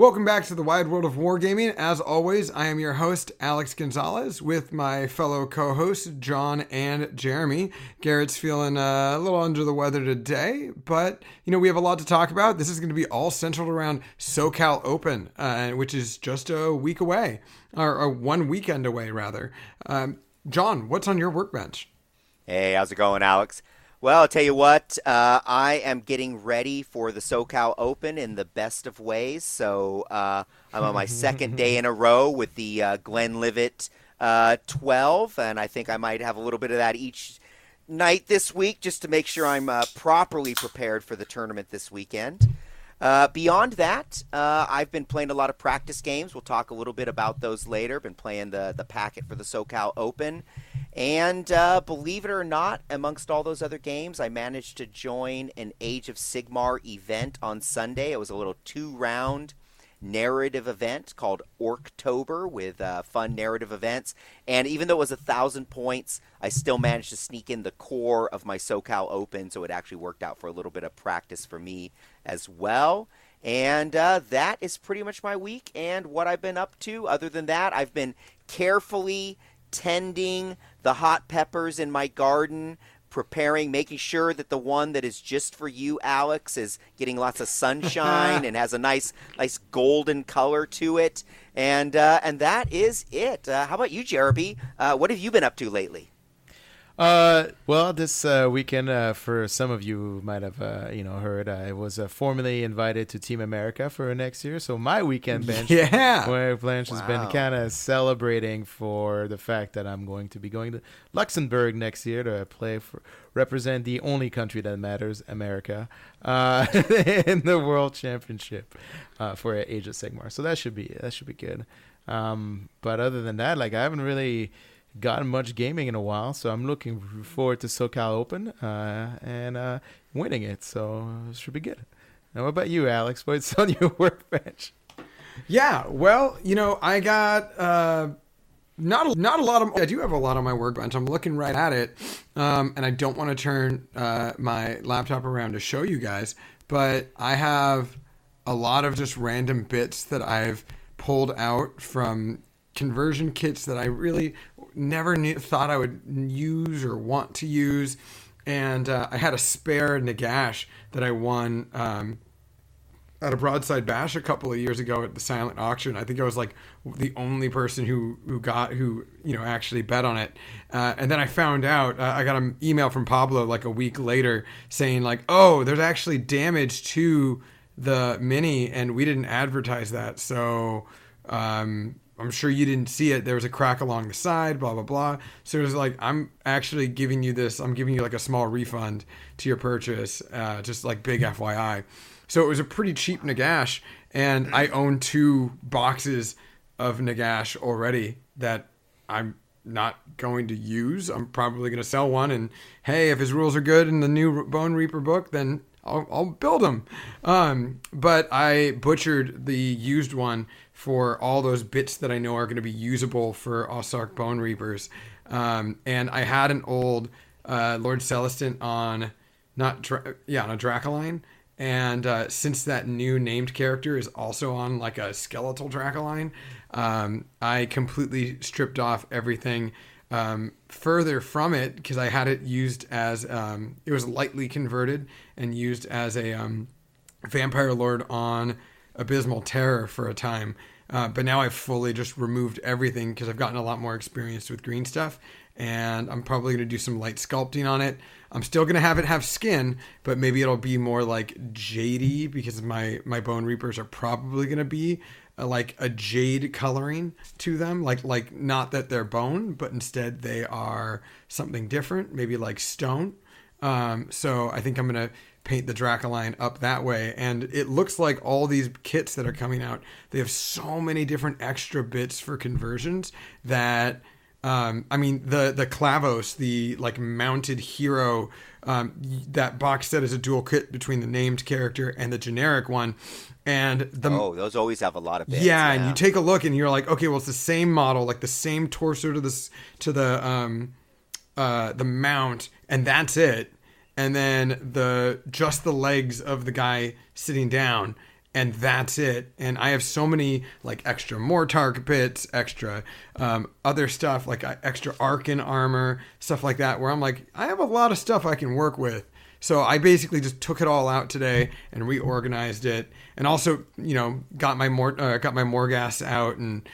Welcome back to the wide world of wargaming. As always, I am your host, Alex Gonzalez, with my fellow co hosts, John and Jeremy. Garrett's feeling uh, a little under the weather today, but you know, we have a lot to talk about. This is going to be all centered around SoCal Open, uh, which is just a week away, or, or one weekend away, rather. Um, John, what's on your workbench? Hey, how's it going, Alex? Well, I'll tell you what, uh, I am getting ready for the SoCal Open in the best of ways. So uh, I'm on my second day in a row with the uh, Glenlivet uh, 12, and I think I might have a little bit of that each night this week just to make sure I'm uh, properly prepared for the tournament this weekend. Uh, beyond that, uh, I've been playing a lot of practice games. We'll talk a little bit about those later. Been playing the the packet for the SoCal Open, and uh, believe it or not, amongst all those other games, I managed to join an Age of Sigmar event on Sunday. It was a little two round narrative event called Orktober with uh, fun narrative events. And even though it was a thousand points, I still managed to sneak in the core of my SoCal Open, so it actually worked out for a little bit of practice for me as well. And uh, that is pretty much my week and what I've been up to. Other than that, I've been carefully tending the hot peppers in my garden, preparing, making sure that the one that is just for you, Alex, is getting lots of sunshine and has a nice, nice golden color to it. And uh, and that is it. Uh, how about you, Jeremy? Uh, what have you been up to lately? Uh, well, this uh, weekend, uh, for some of you who might have, uh, you know, heard, I was uh, formally invited to Team America for next year. So my weekend bench, Yeah. where Blanche has been kind of celebrating for the fact that I'm going to be going to Luxembourg next year to play for represent the only country that matters, America, uh, in the World Championship uh, for Age of Sigmar. So that should be that should be good. Um, but other than that, like I haven't really gotten much gaming in a while, so I'm looking forward to SoCal Open uh, and uh, winning it. So it should be good. Now, what about you, Alex? What's on your workbench? Yeah, well, you know, I got uh, not a, not a lot of. I do have a lot on my workbench. I'm looking right at it, um, and I don't want to turn uh, my laptop around to show you guys, but I have a lot of just random bits that I've pulled out from conversion kits that I really never knew, thought I would use or want to use. And uh, I had a spare Nagash that I won um, at a broadside bash a couple of years ago at the silent auction. I think I was like the only person who who got who you know actually bet on it. Uh, and then I found out uh, I got an email from Pablo like a week later saying like, oh, there's actually damage to the mini, and we didn't advertise that, so. Um, I'm sure you didn't see it. There was a crack along the side, blah blah blah. So it was like I'm actually giving you this. I'm giving you like a small refund to your purchase, uh, just like big FYI. So it was a pretty cheap Nagash, and I own two boxes of Nagash already that I'm not going to use. I'm probably going to sell one, and hey, if his rules are good in the new Bone Reaper book, then I'll, I'll build them. Um, but I butchered the used one for all those bits that I know are going to be usable for Ossiarch Bone Reapers. Um, and I had an old uh, Lord Celestant on, not Dra- yeah, on a Dracoline. And uh, since that new named character is also on like a skeletal Dracoline, um, I completely stripped off everything um, further from it because I had it used as um, it was lightly converted and used as a um, vampire lord on Abyssal Terror for a time. Uh, but now I've fully just removed everything because I've gotten a lot more experience with green stuff, and I'm probably going to do some light sculpting on it. I'm still going to have it have skin, but maybe it'll be more like jadey because my my bone reapers are probably going to be uh, like a jade coloring to them, like like not that they're bone, but instead they are something different, maybe like stone. Um, so I think I'm gonna paint the Dracoline up that way, and it looks like all these kits that are coming out, they have so many different extra bits for conversions that. Um, I mean the the Kavalos, the like mounted hero, um, that box set is a dual kit between the named character and the generic one, and the Oh, those always have a lot of bits. yeah, and you take a look and you're like, okay, well, it's the same model, like the same torso to this to the um, uh, the mount, and that's it. And then the just the legs of the guy sitting down, and that's it. And I have so many like extra mortar bits, extra um, other stuff like uh, extra Arkan armor, stuff like that. Where I'm like, I have a lot of stuff I can work with. So I basically just took it all out today and reorganized it, and also you know got my more uh, got my Morghast out, and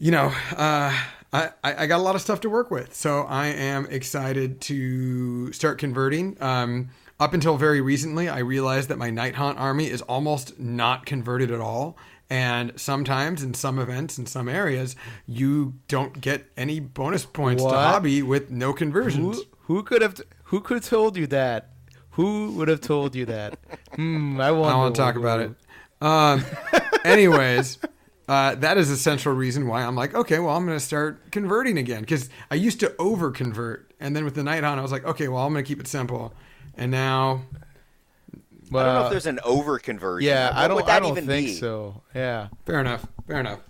you know uh, I I got a lot of stuff to work with. So I am excited to start converting. Um, up until very recently, I realized that my Night Haunt army is almost not converted at all. And sometimes in some events in some areas, you don't get any bonus points What? to hobby with no conversions. Who, who could have who could have told you that? Who would have told you that? Hmm, I I want to talk about it. Um, anyways, uh, that is the central reason why I'm like, okay, well, I'm going to start converting again because I used to over convert, and then with the Nighthaunt, I was like, okay, well, I'm going to keep it simple, and now, I don't know if there's an over conversion. yeah, What I don't. would that I don't even think be? so. Yeah. fair enough, fair enough.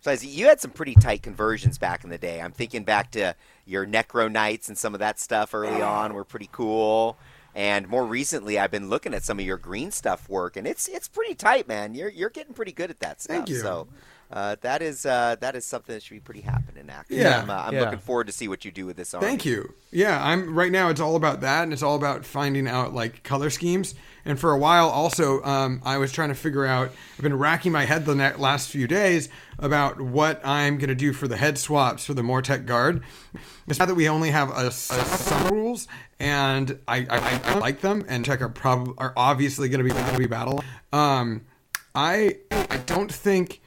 So you had some pretty tight conversions back in the day. I'm thinking back to your Necro Knights and some of that stuff early on were pretty cool. And more recently, I've been looking at some of your green stuff work, and it's it's pretty tight, man. You're you're getting pretty good at that stuff. Thank you. So uh, that is uh, that is something that should be pretty happening. Actually, Yeah, I'm, uh, I'm yeah. looking forward to see what you do with this army. Thank you. Yeah, I'm right now. It's all about that, and it's all about finding out like color schemes. And for a while, also, um, I was trying to figure out. I've been racking my head the last few days about what I'm going to do for the head swaps for the Mortek guard. It's now that we only have a, a some rules, and I, I, I like them, and Tech are probably are obviously going to be going to be battle. Um, I I don't think.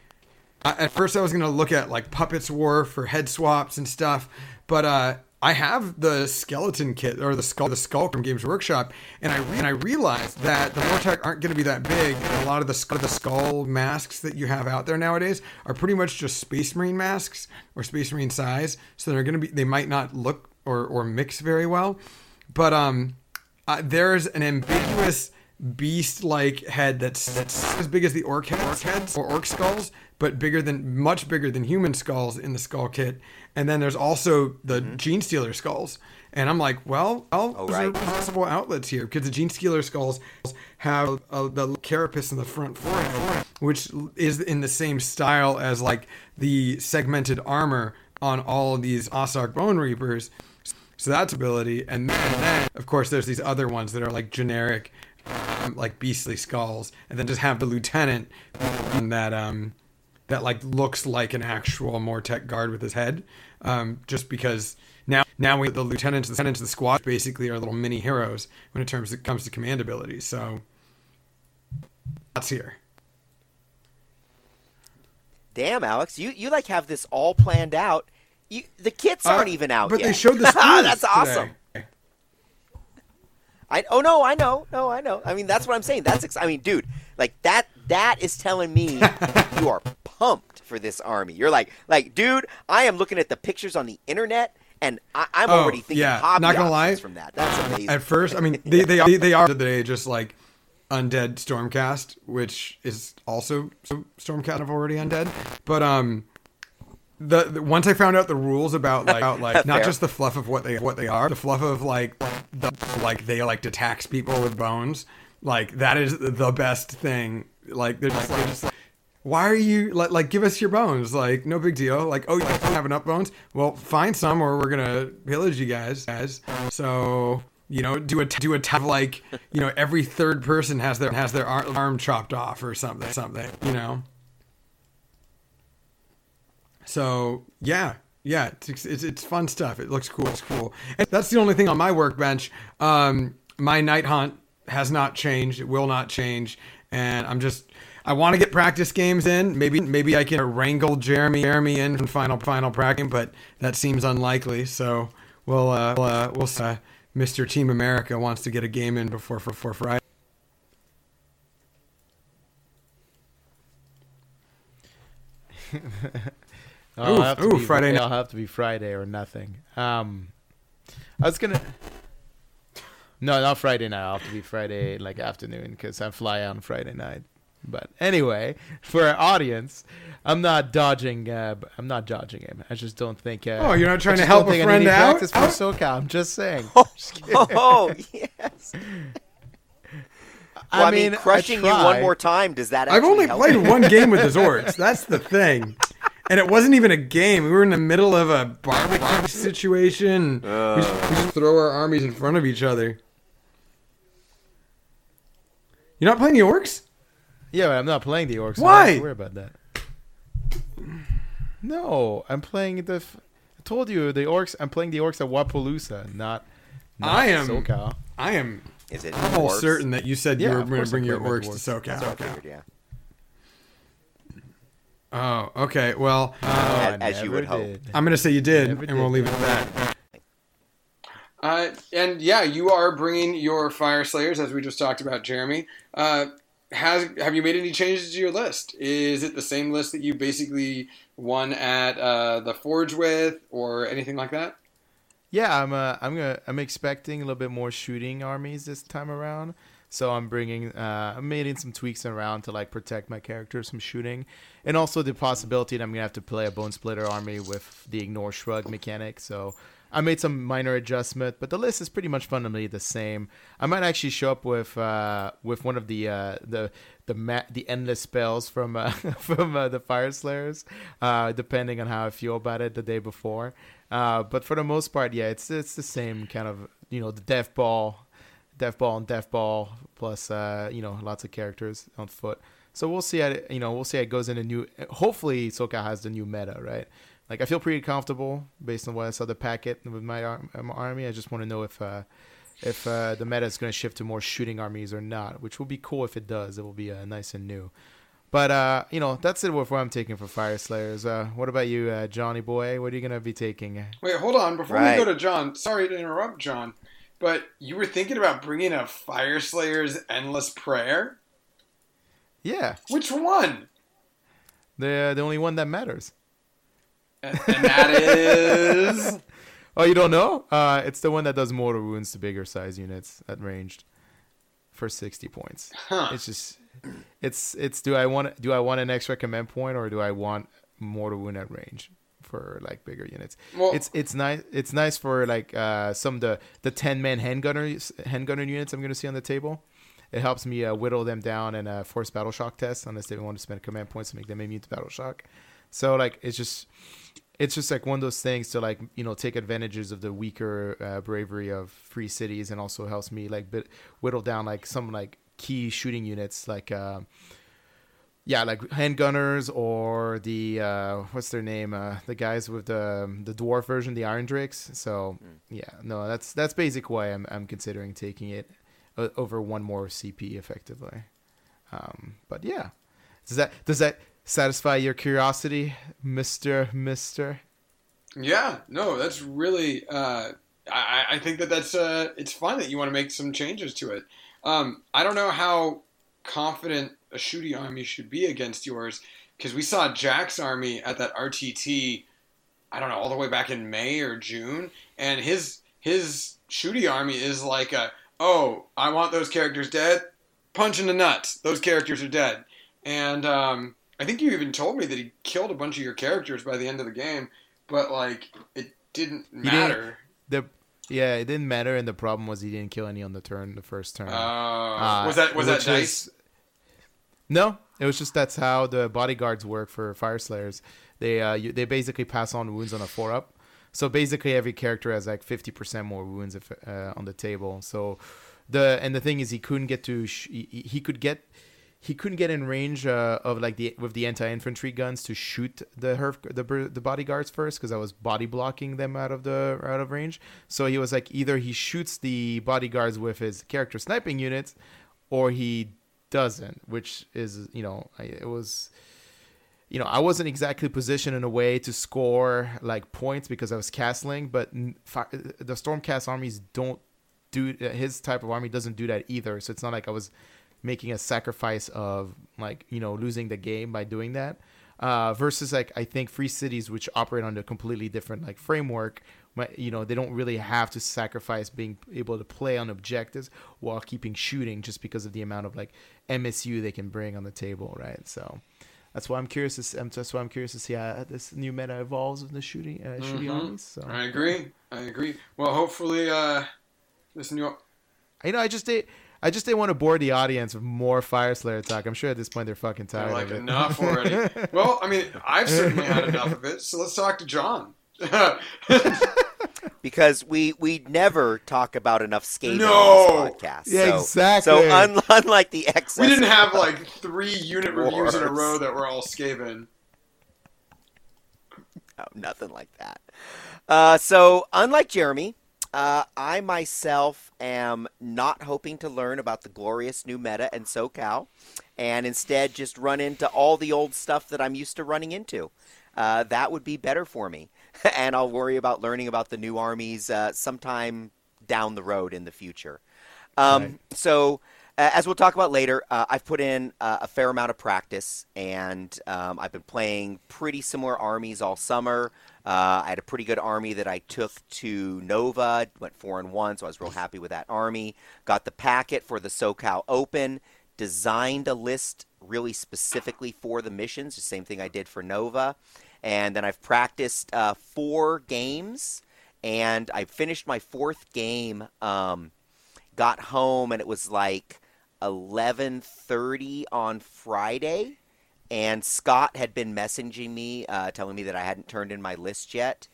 I- at first I was gonna look at like Puppets War for head swaps and stuff, but uh, I have the skeleton kit or the skull the skull from Games Workshop, and I and I realized that the Mortek aren't gonna be that big, and a lot of the skull, the skull masks that you have out there nowadays are pretty much just Space Marine masks or Space Marine size, so they're gonna be they might not look or or mix very well, but um, uh, there's an ambiguous beast-like head that's that's as big as the orc, head, orc heads or orc skulls, but bigger than much bigger than human skulls in the skull kit. And then there's also the gene stealer skulls. And I'm like, well, Oh, right. possible outlets here because the gene stealer skulls have uh, the carapace in the front forehead, which is in the same style as like the segmented armor on all of these Ossiarch Bone Reapers. So that's ability, and then, and then of course there's these other ones that are like generic, um, like beastly skulls, and then just have the lieutenant that um that like looks like an actual Mortek guard with his head, um, just because now now we the lieutenants the lieutenants the squad basically are little mini heroes when it terms it comes to command abilities. So that's here. Damn, Alex, you you like have this all planned out. You the kits aren't Uh, even out yet. but yet. they showed the That's awesome. I oh no, I know, no, I know. I mean, that's what I'm saying. That's ex- I mean, dude, like that that is telling me you are pumped for this army. You're like, like, dude, I am looking at the pictures on the internet, and I, I'm Oh, already thinking yeah, hobby not gonna lie. from that. That's amazing. At first, I mean, they they are, they are today just like undead Stormcast, which is also so Stormcast of already undead. But um, the, the once I found out the rules about like about, like not Fair. just the fluff of what they what they are, the fluff of like the like they like to tax people with bones. Like that is the best thing. Like they're just, they're just like. Why are you like like give us your bones? Like no big deal. Like oh you don't have enough bones? Well find some or we're gonna pillage you guys guys. So you know do a do a tab like you know every third person has their has their ar- arm chopped off or something something you know. So yeah, yeah, it's, it's it's fun stuff. It looks cool. It's cool. And that's the only thing on my workbench. Um, my Nighthaunt has not changed. It will not change. And I'm just I want to get practice games in. Maybe maybe I can wrangle Jeremy Jeremy in from final final practice, but that seems unlikely. So we'll uh, we'll, uh, we'll uh, Mr. Team America wants to get a game in before before Friday. I'll Ooh, have to ooh, be, Friday night. I'll have to be Friday or nothing. Um, I was gonna. No, not Friday night. I'll have to be Friday like afternoon because I fly on Friday night. But anyway, for our audience, I'm not dodging. Uh, b- I'm not dodging him. I just don't think. Uh, Oh, you're not trying to help don't a think I friend need any out? Practice for SoCal. I'm just saying. oh yes. Well, I, mean, mean, I crushing you one more time. Does that? I've only help? played one game with the Zords. That's the thing. And it wasn't even a game. We were in the middle of a barbecue situation. we, just, we just throw our armies in front of each other. You're not playing the orcs? Yeah, but I'm not playing the orcs. so I don't have to worry about that. No, I'm playing the. F- I told you the orcs. I'm playing the orcs at Wapalooza, not. not I am- SoCal. I am Is it? almost dwarves? certain that you said Yeah, you were of going course to bring I'm your playing orcs with to dwarves. That's what I SoCal. figured, yeah. Oh, okay. Well, uh, as- I as you never would hope. did. I'm going to say you did, Never and we'll did. leave it at that. Uh, and yeah, you are bringing your Fyreslayers, as we just talked about, Jeremy. Uh, has have you made any changes to your list? Is it the same list that you basically won at uh, the Forge with, or anything like that? Yeah, I'm. Uh, I'm gonna. I'm expecting a little bit more shooting armies this time around. So I'm bringing. Uh, I'm making some tweaks around to like protect my characters from shooting, and also the possibility that I'm gonna have to play a bone splitter army with the ignore shrug mechanic. So I made some minor adjustment, but the list is pretty much fundamentally the same. I might actually show up with uh, with one of the uh, the the ma- the endless spells from uh, from uh, the Fyreslayers, uh, depending on how I feel about it the day before. Uh, but for the most part, yeah, it's it's the same kind of you know the death ball, death ball and death ball plus uh, you know lots of characters on foot. So we'll see how it, you know we'll see how it goes in a new. Hopefully, SoCal has the new meta, right? Like I feel pretty comfortable based on what I saw the packet with my, ar- my army. I just want to know if uh, if uh, the meta is going to shift to more shooting armies or not, which will be cool if it does. It will be uh, nice and new. But uh, you know that's it with what I'm taking for Fyreslayers. Uh, what about you, uh, Johnny boy? What are you gonna be taking? Wait, hold on. Before Right. we go to John, sorry to interrupt, John, but you were thinking about bringing a Fyreslayer's Endless Prayer. Yeah, Which one? the the only one that matters. And, and that is. Oh, you don't know? Uh, it's the one that does mortal wounds to bigger size units at ranged for sixty points. Huh. It's just, it's it's. Do I want do I want an extra command point or do I want mortal wound at range for like bigger units? Well, it's it's nice. It's nice for like uh, some of the the ten man handgunner handgunner units I'm going to see on the table. It helps me uh, whittle them down and uh, force battle shock tests unless they want to spend command points to make them immune to battle shock. So like it's just it's just like one of those things to like you know take advantages of the weaker uh, bravery of free cities and also helps me like bit, whittle down like some like key shooting units like. Uh, yeah, like handgunners or the uh, what's their name? Uh, the guys with the the dwarf version, the Iron Drakes. So yeah, no, that's that's basically why I'm I'm considering taking it over one more CP effectively. Um, but yeah, does that does that satisfy your curiosity, Mister Mister? Yeah, no, that's really. Uh, I, I think that that's. Uh, it's fun that you want to make some changes to it. Um, I don't know how confident a shooty army should be against yours because we saw Jack's army at that RTT. I don't know, all the way back in May or June, and his his shooting army is like a oh, I want those characters dead, punch in the nuts. Those characters are dead, and um, I think you even told me that he killed a bunch of your characters by the end of the game, but like it didn't didn't- matter. The yeah, it didn't matter, and the problem was he didn't kill any on the turn, the first turn. Uh, Uh, was that was that dice? No, it was just that's how the bodyguards work for Fyreslayers. They uh you, they basically pass on wounds on a four up. So basically, every character has like fifty percent more wounds if, uh, on the table. So the and the thing is, he couldn't get to sh- he, he could get he couldn't get in range uh, of like the with the anti infantry guns to shoot the herf, the the bodyguards first because I was body blocking them out of the out of range. So he was like either he shoots the bodyguards with his character sniping units, or he doesn't, which is you know it was you know I wasn't exactly positioned in a way to score like points because I was castling, but the Stormcast armies don't do his type of army doesn't do that either. So it's not like I was making a sacrifice of like you know losing the game by doing that. Uh, versus like I think free cities which operate on a completely different like framework, you know they don't really have to sacrifice being able to play on objectives while keeping shooting just because of the amount of like MSU they can bring on the table, right? So that's why I'm curious. To, see- that's why I'm curious to see how this new meta evolves in the shooting uh, shooting Mhm. armies. So I agree. I agree. Well, hopefully, uh, this new. you know, I just did. I just didn't want to bore the audience with more Fyreslayer talk. I'm sure at this point they're fucking They're tired like of it. enough already. well, I mean, I've certainly had enough of it. So let's talk to John. because we we never talk about enough Skaven No. on this podcast. Yeah, so, exactly. So un- unlike the excess, we didn't have like three unit reviews in a row that were all Skaven. No, nothing like that. Uh, so, unlike Jeremy, uh, I myself am not hoping to learn about the glorious new meta and SoCal, and instead just run into all the old stuff that I'm used to running into. Uh, that would be better for me, and I'll worry about learning about the new armies uh, sometime down the road in the future. Um, Right. So, uh, as we'll talk about later, uh, I've put in uh, a fair amount of practice, and um, I've been playing pretty similar armies all summer. Uh, I had a pretty good army that I took to Nova, went four and one, so I was real happy with that army. Got the packet for the SoCal Open, designed a list really specifically for the missions, the same thing I did for Nova, and then I've practiced uh, four games, and I finished my fourth game. Um, got home and it was like 11:30 on Friday and Scott had been messaging me uh, telling me that I hadn't turned in my list yet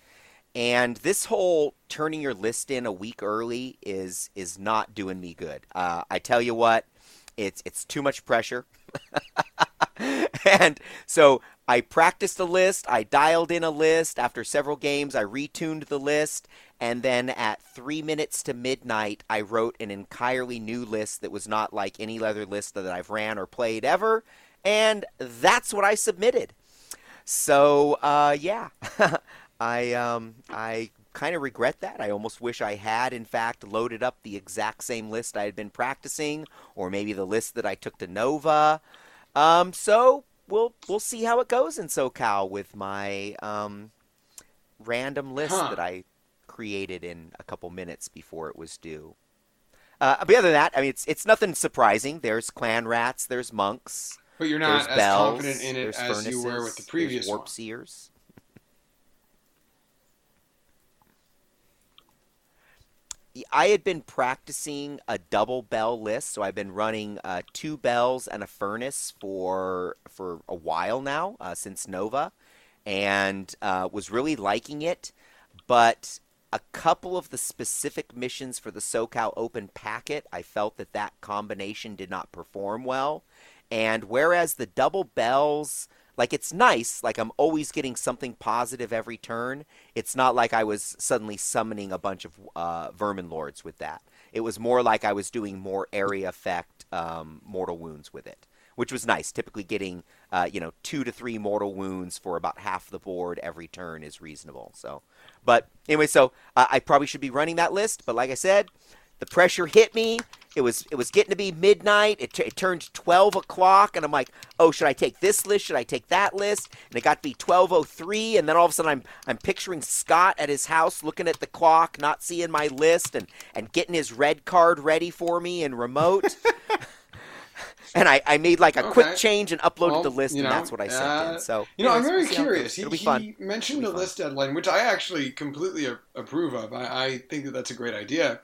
and this whole turning your list in a week early is is not doing me good uh, I tell you what it's it's too much pressure and so I practiced a list, I dialed in a list. After several games, I retuned the list. And then at three minutes to midnight, I wrote an entirely new list that was not like any other list that I've ran or played ever. And that's what I submitted. So, uh, yeah, I, um, I kind of regret that. I almost wish I had, in fact, loaded up the exact same list I had been practicing, or maybe the list that I took to Nova. Um, so we'll we'll see how it goes in SoCal with my um, random list Huh. that I created in a couple minutes before it was due. Uh, but other than that, I mean, it's it's nothing surprising. There's clan rats, there's monks, But you're not there's as bells, confident in it as you were with the previous warp one. seers. I had been practicing a double bell list, so I've been running uh, two bells and a furnace for for a while now, uh, since Nova, and uh, was really liking it. But a couple of the specific missions for the SoCal Open packet, I felt that that combination did not perform well. And whereas the double bells, like it's nice, like I'm always getting something positive every turn. It's not like I was suddenly summoning a bunch of uh, vermin lords with that. It was more like I was doing more area effect um, mortal wounds with it, which was nice. Typically, getting uh, you know two to three mortal wounds for about half the board every turn is reasonable. So, but anyway, so uh, I probably should be running that list. But like I said, the pressure hit me. It was it was getting to be midnight. It, t- it turned twelve o'clock, and I'm like, oh, should I take this list? Should I take that list? And it got to be twelve oh three, and then all of a sudden I'm I'm picturing Scott at his house, looking at the clock, not seeing my list, and and getting his red card ready for me in remote. and I, I made like a Okay. quick change and uploaded Well, the list, you and that's what I sent uh, in. So You know, I'm very we'll see how it curious. He, he mentioned It'll a fun. list deadline, which I actually completely a- approve of. I, I think that that's a great idea.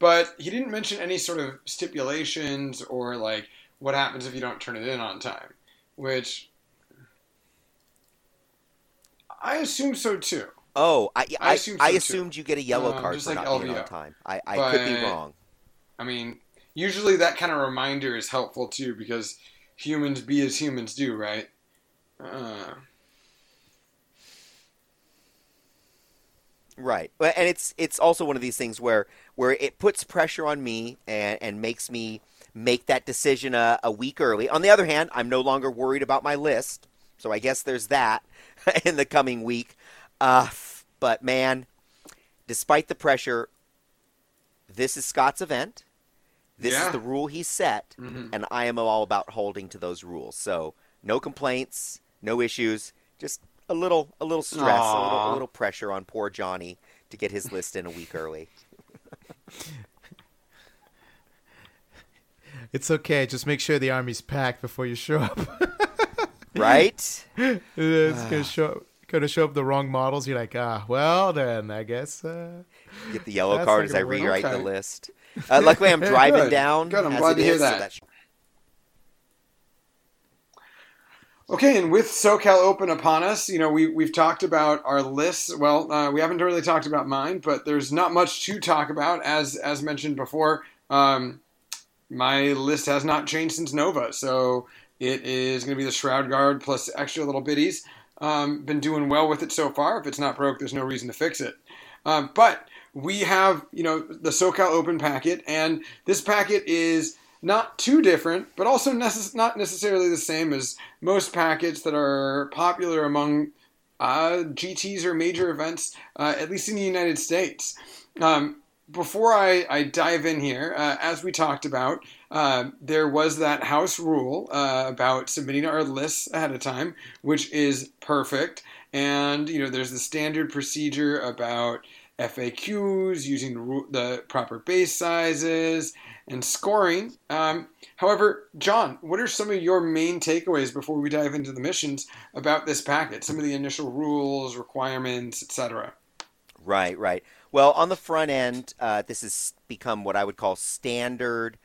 But he didn't mention any sort of stipulations or like what happens if you don't turn it in on time, which I assume so too. Oh, I I I, assume I so, too. assumed you get a yellow Um, card just for like not being on time. I, I could be wrong. I mean, usually that kind of reminder is helpful too because humans be as humans do, right? Uh, Right, and it's it's also one of these things where where it puts pressure on me and, and makes me make that decision a, a week early. On the other hand, I'm no longer worried about my list, so I guess there's that in the coming week. Uh, but man, despite the pressure, this is Scott's event. This Yeah. is the rule he set, mhm. and I am all about holding to those rules. So no complaints, no issues, just a little a little stress, a little, a little pressure on poor Johnny to get his list in a week early. It's okay. Just make sure the army's packed before you show up. Right? it's gonna show gonna show up the wrong models. You're like, ah, well then, I guess. Uh, Get the yellow That's card not as I gonna work. rewrite the list. Uh, luckily, I'm driving Good. down. Good, I'm glad to hear is, so that. sh- Okay, and with SoCal Open upon us, you know, we, we've talked about our lists. Well, uh, we haven't really talked about mine, but there's not much to talk about. As as mentioned before, um, my list has not changed since Nova. So it is going to be the Shroud Guard plus extra little biddies. Um, been doing well with it so far. If it's not broke, there's no reason to fix it. Um, but we have, you know, the SoCal Open packet, and this packet is not too different, but also necess- not necessarily the same as most packets that are popular among uh, GTs or major events, uh, at least in the United States. Um, before I, I dive in here, uh, as we talked about, uh, there was that house rule uh, about submitting our lists ahead of time, which is perfect. And you know, there's the standard procedure about FAQs, using the, the proper base sizes, and scoring. Um, however, John, what are some of your main takeaways before we dive into the missions about this packet? Some of the initial rules, requirements, etc. Right, right. Well, on the front end, uh, this has become what I would call standard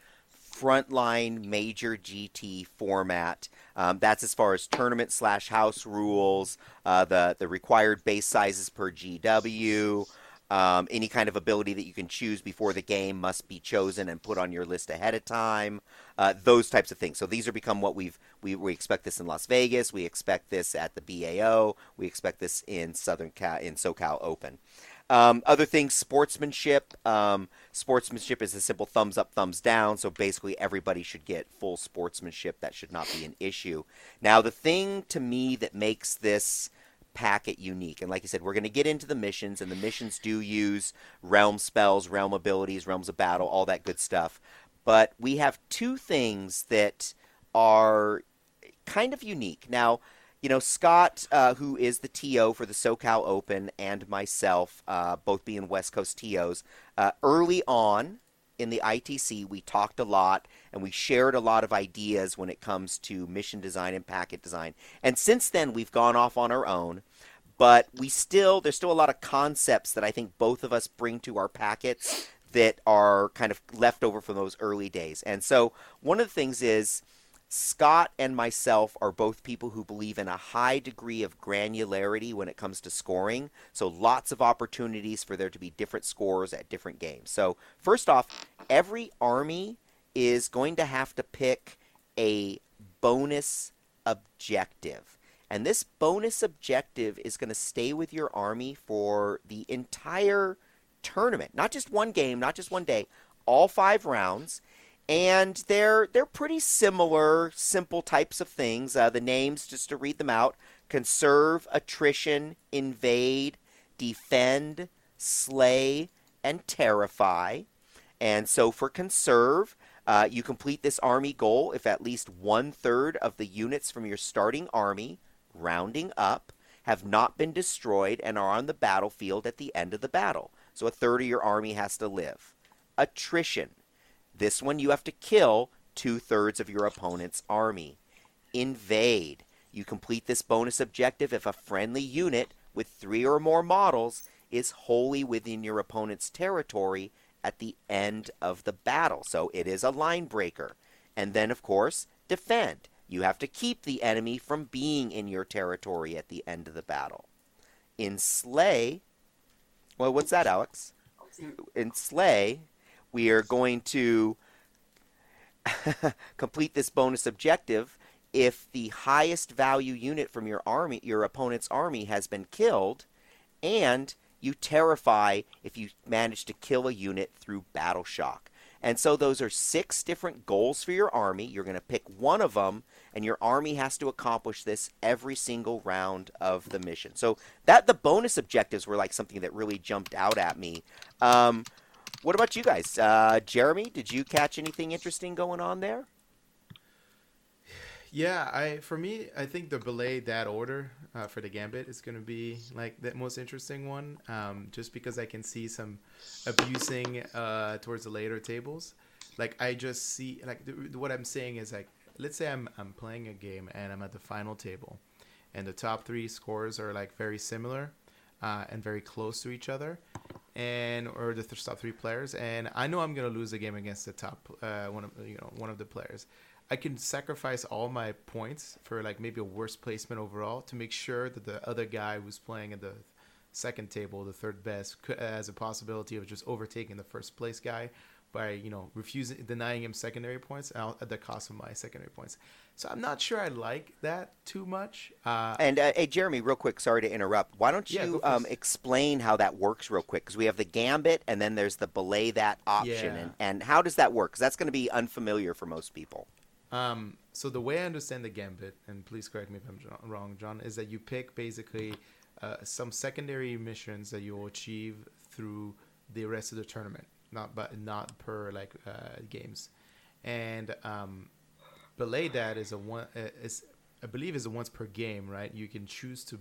frontline major GT format. Um, that's as far as tournament slash house rules, uh, the the required base sizes per GW. Um, any kind of ability that you can choose before the game must be chosen and put on your list ahead of time. Uh, those types of things. So these are become what we've we, we expect this in Las Vegas. We expect this at the BAO. We expect this in Southern in SoCal Open. Um, other things, sportsmanship. Um, sportsmanship is a simple thumbs up, thumbs down. So basically, everybody should get full sportsmanship. That should not be an issue. Now, the thing to me that makes this packet unique, and like I said, we're going to get into the missions, and the missions do use realm spells, realm abilities, realms of battle, all that good stuff. But we have two things that are kind of unique. Now, you know, Scott, uh, who is the TO for the SoCal Open, and myself, uh, both being West Coast TOs, uh, early on in the ITC, we talked a lot and we shared a lot of ideas when it comes to mission design and packet design. And since then, we've gone off on our own. But we still, there's still a lot of concepts that I think both of us bring to our packets that are kind of left over from those early days. And so one of the things is, Scott and myself are both people who believe in a high degree of granularity when it comes to scoring. So, lots of opportunities for there to be different scores at different games. So, first off, every army is going to have to pick a bonus objective. And this bonus objective is going to stay with your army for the entire tournament. Not just one game, not just one day, all five rounds and they're they're pretty similar, simple types of things. Uh, the names, just to read them out: conserve, attrition, invade, defend, slay, and terrify. And so, for conserve, uh, you complete this army goal if at least one third of the units from your starting army, rounding up, have not been destroyed and are on the battlefield at the end of the battle. So, a third of your army has to live. Attrition. This one you have to kill two thirds of your opponent's army. Invade. You complete this bonus objective if a friendly unit with three or more models is wholly within your opponent's territory at the end of the battle. So it is a line breaker. And then, of course, defend. You have to keep the enemy from being in your territory at the end of the battle. In Slay, well, what's that, Alex? In Slay, we are going to complete this bonus objective if the highest value unit from your army your opponent's army has been killed and you terrify if you manage to kill a unit through battle shock. And so those are six different goals for your army. You're going to pick one of them and your army has to accomplish this every single round of the mission. So that the bonus objectives were like something that really jumped out at me. Um, what about you guys? Uh, Jeremy, did you catch anything interesting going on there? Yeah, I for me, I think the belay that order uh, for the gambit is going to be like the most interesting one, um, just because I can see some abusing uh, towards the later tables. Like I just see like th- what I'm saying is like let's say I'm I'm playing a game and I'm at the final table, and the top three scores are like very similar, uh, and very close to each other. And or the th- top three players, and I know I'm gonna lose the game against the top uh, one of you know one of the players. I can sacrifice all my points for like maybe a worse placement overall to make sure that the other guy who's playing at the second table, the third best, could, has a possibility of just overtaking the first place guy by you know refusing denying him secondary points at the cost of my secondary points. So I'm not sure I like that too much. Uh, and uh, hey, Jeremy, real quick, sorry to interrupt. Why don't you go um, explain how that works real quick? Because we have the gambit, and then there's the belay that option, Yeah. and, and how does that work? Because that's going to be unfamiliar for most people. Um, so the way I understand the gambit, and please correct me if I'm wrong, John, is that you pick basically uh, some secondary missions that you will achieve through the rest of the tournament, not but not per like uh, games, and um, belay that is a one uh, is I believe is a once per game, right? You can choose to.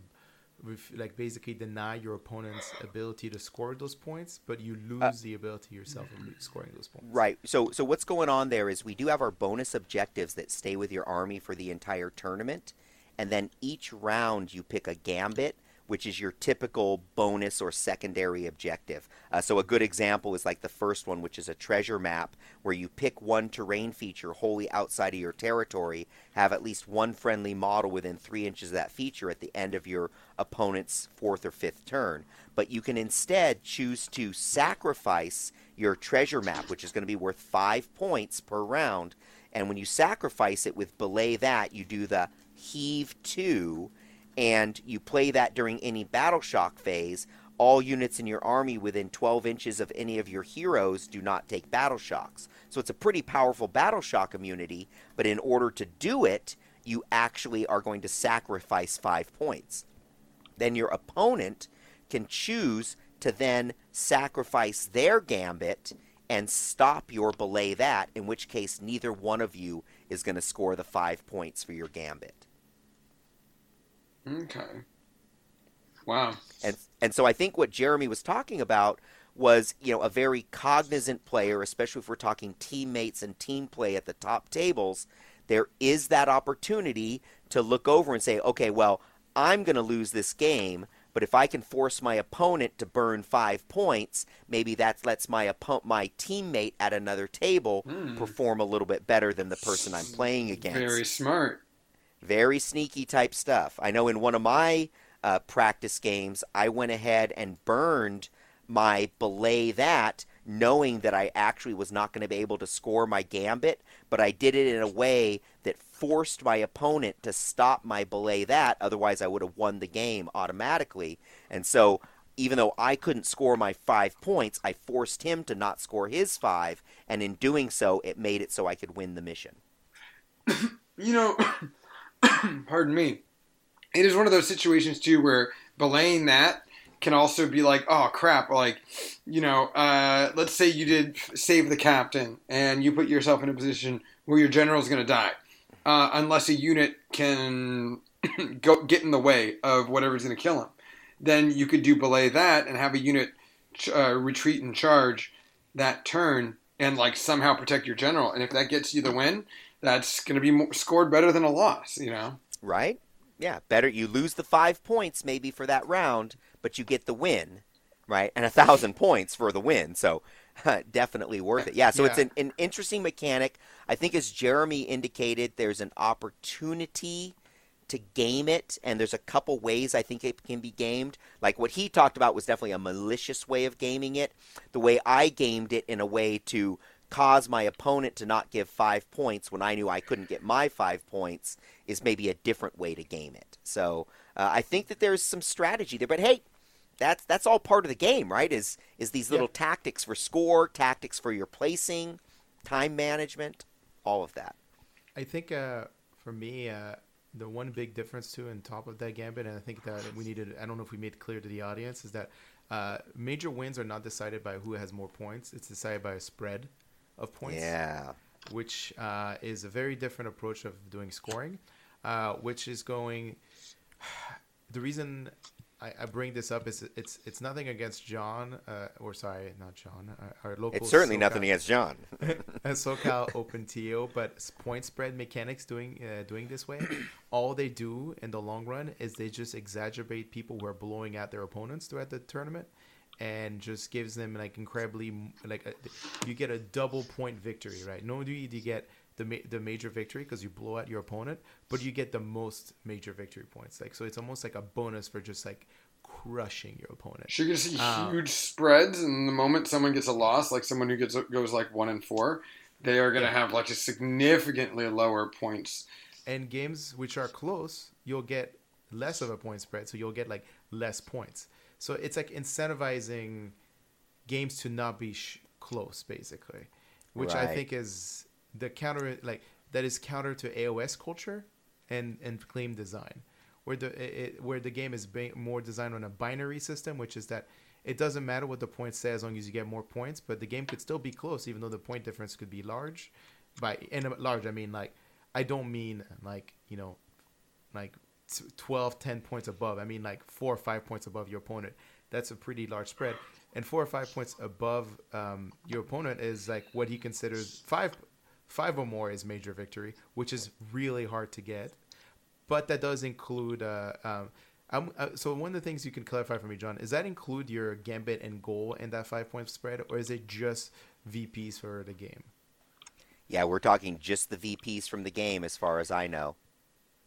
ref- Like basically deny your opponent's ability to score those points, but you lose the ability yourself of scoring those points. Right. So so what's going on there is we do have our bonus objectives that stay with your army for the entire tournament, and then each round you pick a gambit, which is your typical bonus or secondary objective. Uh, so a good example is like the first one, which is a treasure map, where you pick one terrain feature wholly outside of your territory, have at least one friendly model within three inches of that feature at the end of your opponent's fourth or fifth turn. But you can instead choose to sacrifice your treasure map, which is going to be worth five points per round. And when you sacrifice it with belay that, you do the heave two, and you play that during any battle shock phase. All units in your army within 12 inches of any of your heroes do not take battle shocks. So it's a pretty powerful battle shock immunity, but in order to do it, you actually are going to sacrifice five points then your opponent can choose to then sacrifice their gambit and stop your belay that, in which case neither one of you is going to score the five points for your gambit. Okay. Wow. And and so I think what Jeremy was talking about was, you know, a very cognizant player, especially if we're talking teammates and team play at the top tables, there is that opportunity to look over and say, okay, well, I'm going to lose this game, but if I can force my opponent to burn 5 points, maybe that lets my oppo- my teammate at another table hmm. perform a little bit better than the person I'm playing against Very smart. Very sneaky type stuff. I know in one of my uh, practice games, I went ahead and burned my belay that, knowing that I actually was not going to be able to score my gambit, but I did it in a way that forced my opponent to stop my belay that. Otherwise, I would have won the game automatically. And so. Even though I couldn't score my five points, I forced him to not score his five, and in doing so, it made it so I could win the mission. You know, pardon me. It is one of those situations too where belaying that can also be like, oh crap, like, you know, uh, let's say you did save the captain and you put yourself in a position where your general is going to die, uh, unless a unit can go get in the way of whatever's going to kill him. Then you could do belay that and have a unit ch- uh, retreat and charge that turn and like somehow protect your general. And if that gets you the win, that's going to be more, scored better than a loss. You know. right? Yeah, better you lose the five points maybe for that round, but you get the win, right? And a thousand points for the win. So definitely worth it. Yeah, so it's an, an interesting mechanic. I think as Jeremy indicated, there's an opportunity to game it, and there's a couple ways I think it can be gamed. Like what he talked about was definitely a malicious way of gaming it. The way I gamed it in a way to cause my opponent to not give five points when I knew I couldn't get my five points is maybe a different way to game it. So uh, I think that there's some strategy there. But hey, that's that's all part of the game, right? Is is these little tactics for score, tactics for your placing, time management, all of that. I think uh, for me, uh, the one big difference too, on top of that gambit, and I think that we needed, I don't know if we made clear to the audience, is that uh, major wins are not decided by who has more points. It's decided by a spread of points, Yeah. which uh, is a very different approach of doing scoring, uh, which is going. The reason I, I bring this up is it's it's nothing against John, uh, or sorry, not John, uh, our local. It's certainly SoCal- nothing against John. SoCal Open TO, but point spread mechanics doing uh, doing this way, all they do in the long run is they just exacerbate people who are blowing at their opponents throughout the tournament, and just gives them like incredibly like a, you get a double point victory, right? No, do you, do you get the ma- the major victory because you blow out your opponent, but you get the most major victory points. Like so, it's almost like a bonus for just like crushing your opponent. So you're gonna see Um, huge spreads, and the moment someone gets a loss, like someone who gets goes like one and four, they are gonna Yeah. have like a significantly lower points. And games which are close, you'll get less of a point spread, so you'll get like less points. So it's like incentivizing games to not be sh- close, basically, which I think is the counter like that is counter to AOS culture and and claim design, where the it, where the game is ba- more designed on a binary system, which is that it doesn't matter what the points say as long as you get more points, but the game could still be close even though the point difference could be large. By and large, I mean like I don't mean like you know like 12 10 points above i mean like four or five points above your opponent. That's a pretty large spread. And four or five points above um, your opponent is like what he considers five five or more is major victory which is really hard to get. But that does include uh, um, uh, so one of the things you can clarify for me john is that include your gambit and goal in that five point spread or is it just vps for the game? Yeah, we're talking just the VPs from the game, as far as I know.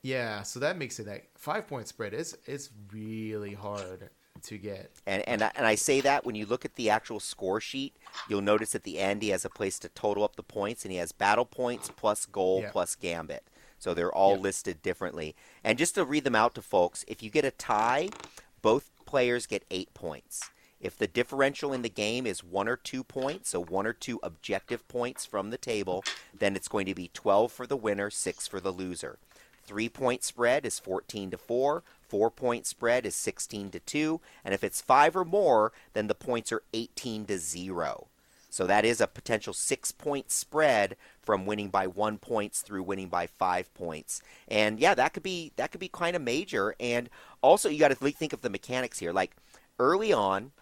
Yeah so that makes it like five point spread is it's really hard to get And and I, and I say that when you look at the actual score sheet, you'll notice at the end he has a place to total up the points, and he has battle points plus goal Yeah. plus gambit. So they're all Yeah. listed differently. And just to read them out to folks, if you get a tie, both players get eight points. If the differential in the game is one or two points, so one or two objective points from the table, then it's going to be 12 for the winner, 6 for the loser. Three point spread is 14 to 4. Four point spread is 16 to 2. And if it's five or more, then the points are 18 to 0. So that is a potential six point spread from winning by one points through winning by five points. And yeah, that could be that could be kind of major. And also you got to think of the mechanics here. Like early on,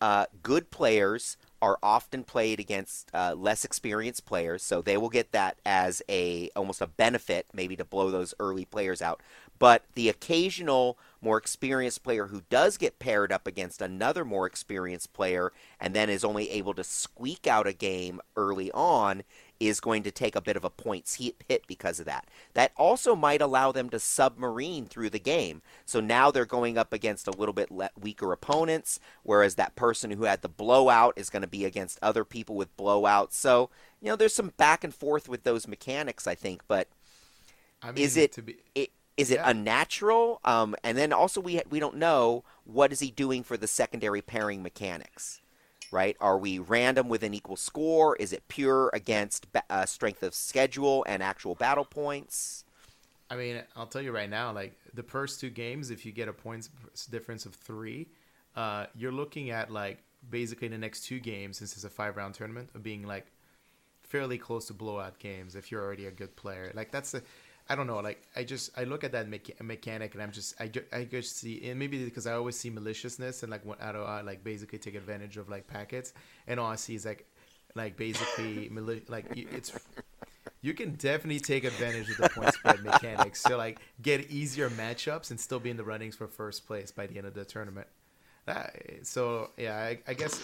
uh, good players are often played against uh, less experienced players, so they will get that as a almost a benefit, maybe to blow those early players out. But the occasional more experienced player who does get paired up against another more experienced player and then is only able to squeak out a game early on is going to take a bit of a points hit because of that. That also might allow them to submarine through the game. So now they're going up against a little bit weaker opponents, whereas that person who had the blowout is going to be against other people with blowouts. So, you know, there's some back and forth with those mechanics, I think, but I mean, is it, to be it is it Yeah. unnatural? Um, and then also we we don't know what is he doing for the secondary pairing mechanics, right? Are we random with an equal score? Is it pure against uh, strength of schedule and actual battle points? I mean, I'll tell you right now, like the first two games, if you get a points difference of three, uh, you're looking at like basically the next two games, since it's a five round tournament, of being like fairly close to blowout games if you're already a good player. Like that's the, I don't know, like I just I look at that mecha- mechanic and I'm just I, ju- I just see and maybe because I always see maliciousness and like what I don't I like basically take advantage of like packets and all I see is like like basically mali- like you- it's you can definitely take advantage of the point spread mechanics to like get easier matchups and still be in the runnings for first place by the end of the tournament. That, so yeah, I, I guess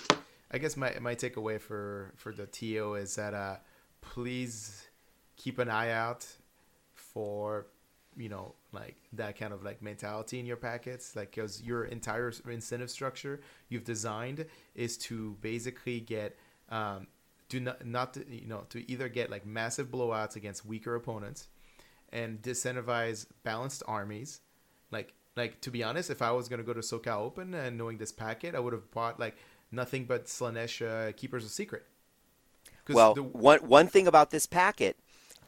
I guess my my takeaway for for the TO is that uh, please keep an eye out for you know like that kind of like mentality in your packets? Like because your entire incentive structure you've designed is to basically get um, do not not to, you know to either get like massive blowouts against weaker opponents and disincentivize balanced armies. Like like to be honest if i was going to go to socal open and knowing this packet i would have bought like nothing but Slaanesh uh, keepers of secret. Well, the- one one thing about this packet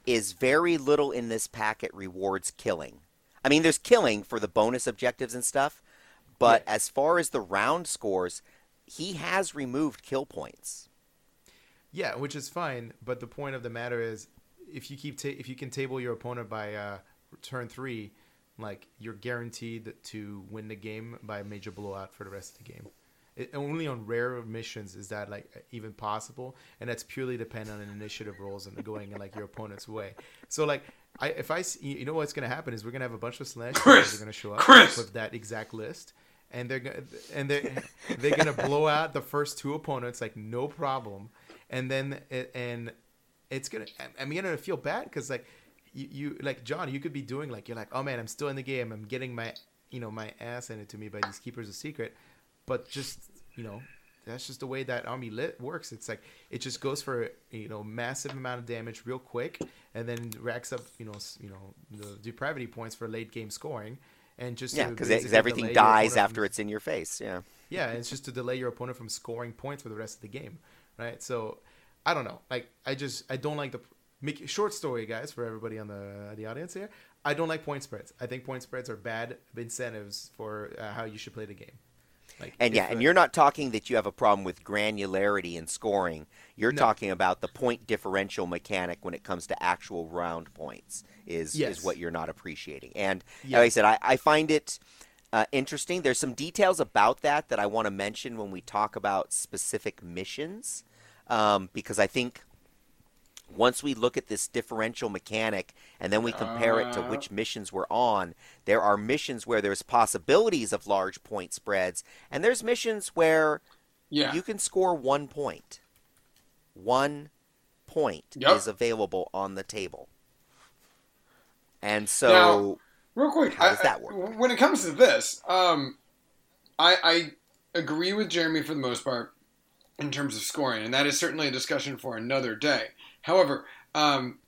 is very little in this packet rewards killing. I mean, there's killing for the bonus objectives and stuff, but Yeah. as far as the round scores, he has removed kill points. Yeah, which is fine, but the point of the matter is, if you keep ta- if you can table your opponent by uh, turn three, like you're guaranteed to win the game by a major blowout for the rest of the game. It, only on rare missions is that like even possible, and that's purely dependent on initiative rolls and going in like your opponent's way. So like, I if I see, you know what's gonna happen is we're gonna have a bunch of slash Chris, are gonna show up Chris. with that exact list, and they're gonna and they're they're gonna blow out the first two opponents like no problem, and then it, and it's gonna I'm gonna feel bad because like you, you like John, you could be doing like you're like oh man, I'm still in the game, I'm getting my you know my ass handed to me by these keepers of secret, but just you know that's just the way that army lit works. It's like it just goes for you know massive amount of damage real quick, and then racks up you know you know the depravity points for late game scoring, and just yeah because everything dies after it's in your face. Yeah. Yeah, it's just to delay your opponent from scoring points for the rest of the game, right? So I don't know. Like I just I don't like the make short story guys for everybody on the the audience here. I don't like point spreads. I think point spreads are bad incentives for uh, how you should play the game. Like and yeah, and you're not talking that you have a problem with granularity in scoring. You're no. talking about the point differential mechanic when it comes to actual round points is yes. is what you're not appreciating. And yes. like I said, I, I find it uh, interesting. There's some details about that that I want to mention when we talk about specific missions, um, because I think once we look at this differential mechanic and then we compare uh, it to uh. which missions we're on, there are missions where there's possibilities of large point spreads, and there's missions where yeah. you can score one point. One point yep. is available on the table. And so, now, real quick, how does I, that work? When it comes to this, um, I, I agree with Jeremy for the most part in terms of scoring, and that is certainly a discussion for another day. However, um,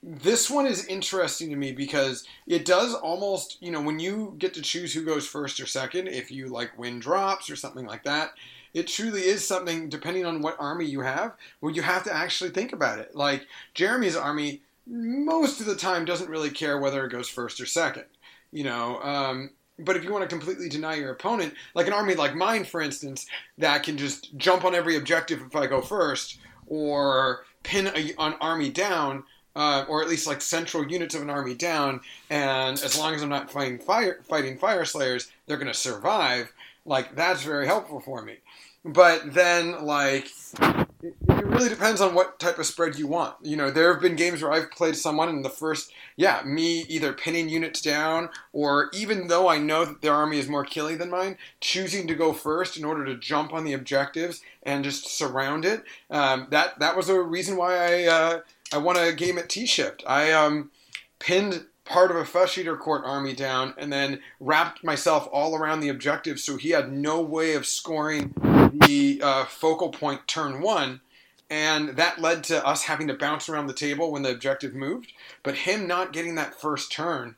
this one is interesting to me because it does almost, you know, when you get to choose who goes first or second, if you like win drops or something like that, it truly is something, depending on what army you have, where you have to actually think about it. Like Jeremy's army, most of the time doesn't really care whether it goes first or second, you know. Um, but if you want to completely deny your opponent, like an army like mine, for instance, that can just jump on every objective if I go first, or pin a, an army down, uh, or at least like central units of an army down, and as long as I'm not fighting fire fighting Fyreslayers, they're going to survive. Like that's very helpful for me. But then, like, it, really depends on what type of spread you want. You know, there have been games where I've played someone in the first, yeah, me either pinning units down, or even though I know that their army is more killy than mine, choosing to go first in order to jump on the objectives and just surround it. Um, that that was a reason why I uh, I won a game at T Shift. I um, pinned part of a Flesh Eater Court army down and then wrapped myself all around the objective so he had no way of scoring the uh, focal point turn one. And that led to us having to bounce around the table when the objective moved. But him not getting that first turn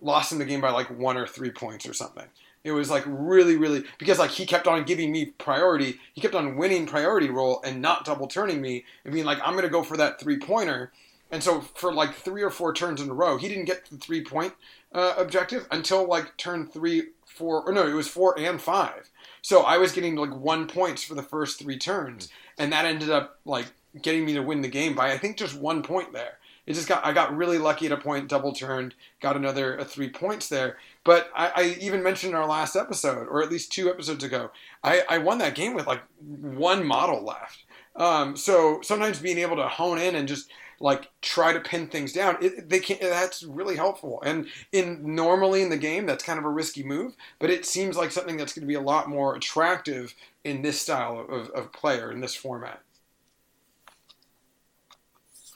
lost him the game by like one or three points or something. It was like really, really because like he kept on giving me priority. He kept on winning priority roll and not double turning me and being like, I'm gonna go for that three pointer. And so for like three or four turns in a row, he didn't get the three point uh, objective until like turn three, four, or no, it was four and five. So I was getting like one points for the first three turns, and that ended up like getting me to win the game by I think just one point there. It just got I got really lucky at a point, double turned, got another uh, three points there. But I, I, even mentioned in our last episode, or at least two episodes ago, I, I won that game with like one model left. Um, so sometimes being able to hone in and just like try to pin things down, it, they can That's really helpful. And in normally in the game, that's kind of a risky move, but it seems like something that's going to be a lot more attractive in this style of, of player in this format.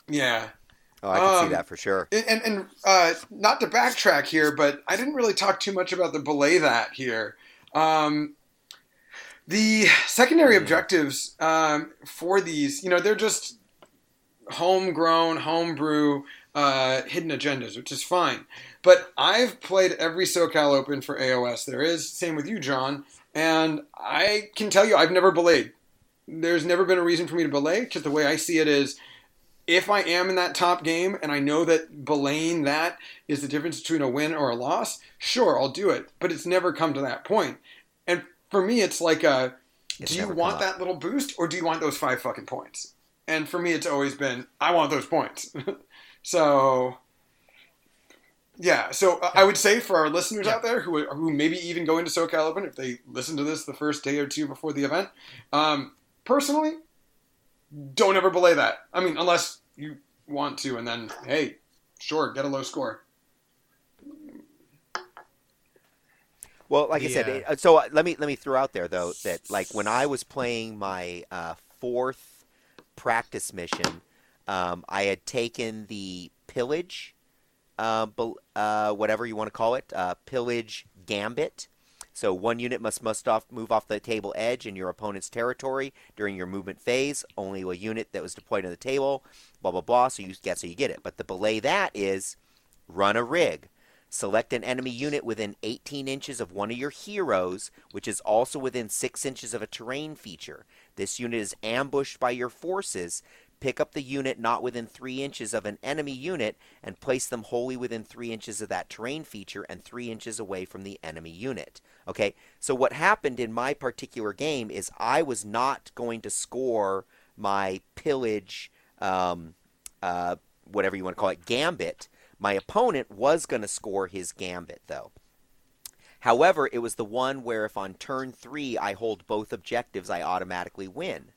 Yeah. Oh, I can um, see that for sure. And and uh, not to backtrack here, but I didn't really talk too much about the belay that here. Um, the secondary objectives um, for these, you know, they're just homegrown, homebrew, uh, hidden agendas, which is fine. But I've played every SoCal Open for AOS there is. Same with you, John. And I can tell you, I've never belayed. There's never been a reason for me to belay, because the way I see it is if I am in that top game and I know that belaying that is the difference between a win or a loss, sure, I'll do it. But it's never come to that point. For me, it's like a it's do you want that little boost or do you want those five fucking points? And for me, it's always been I want those points. so. Yeah, so uh, I would say for our listeners yeah. out there who who maybe even go into SoCal Open if they listen to this the first day or two before the event, um, personally, don't ever belay that. I mean, unless you want to, and then hey, sure, get a low score. Well, like I said, uh, it- so uh, let me let me throw out there though that like when I was playing my uh, fourth practice mission, um, I had taken the pillage, uh, uh, whatever you want to call it, uh, pillage gambit. So one unit must must off move off the table edge in your opponent's territory during your movement phase. Only a unit that was deployed on the table. Blah blah blah. So you get so you get it. But the belay that is run a rig. Select an enemy unit within 18 inches of one of your heroes, which is also within 6 inches of a terrain feature. This unit is ambushed by your forces. Pick up the unit not within 3 inches of an enemy unit and place them wholly within 3 inches of that terrain feature and 3 inches away from the enemy unit. Okay, so what happened in my particular game is I was not going to score my pillage, um, uh, whatever you want to call it, gambit. My opponent was going to score his gambit, though. However, it was the one where if on turn three I hold both objectives, I automatically win.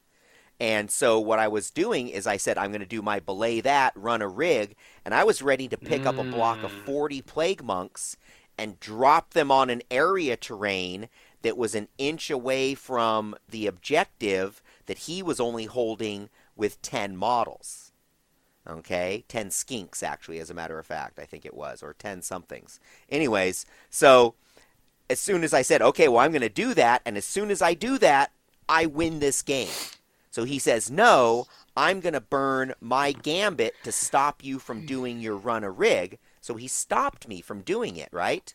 And so what I was doing is I said I'm going to do my belay that, run a rig, and I was ready to pick up a block of mm. 40 plague monks and drop them on an area terrain that was an inch away from the objective that he was only holding with 10 models. Okay, 10 skinks actually as a matter of fact, I think it was or 10 somethings. Anyways, so as soon as I said, "Okay, well I'm going to do that," and as soon as I do that, I win this game. So he says, "No, I'm going to burn my gambit to stop you from doing your run a rig." So he stopped me from doing it, right?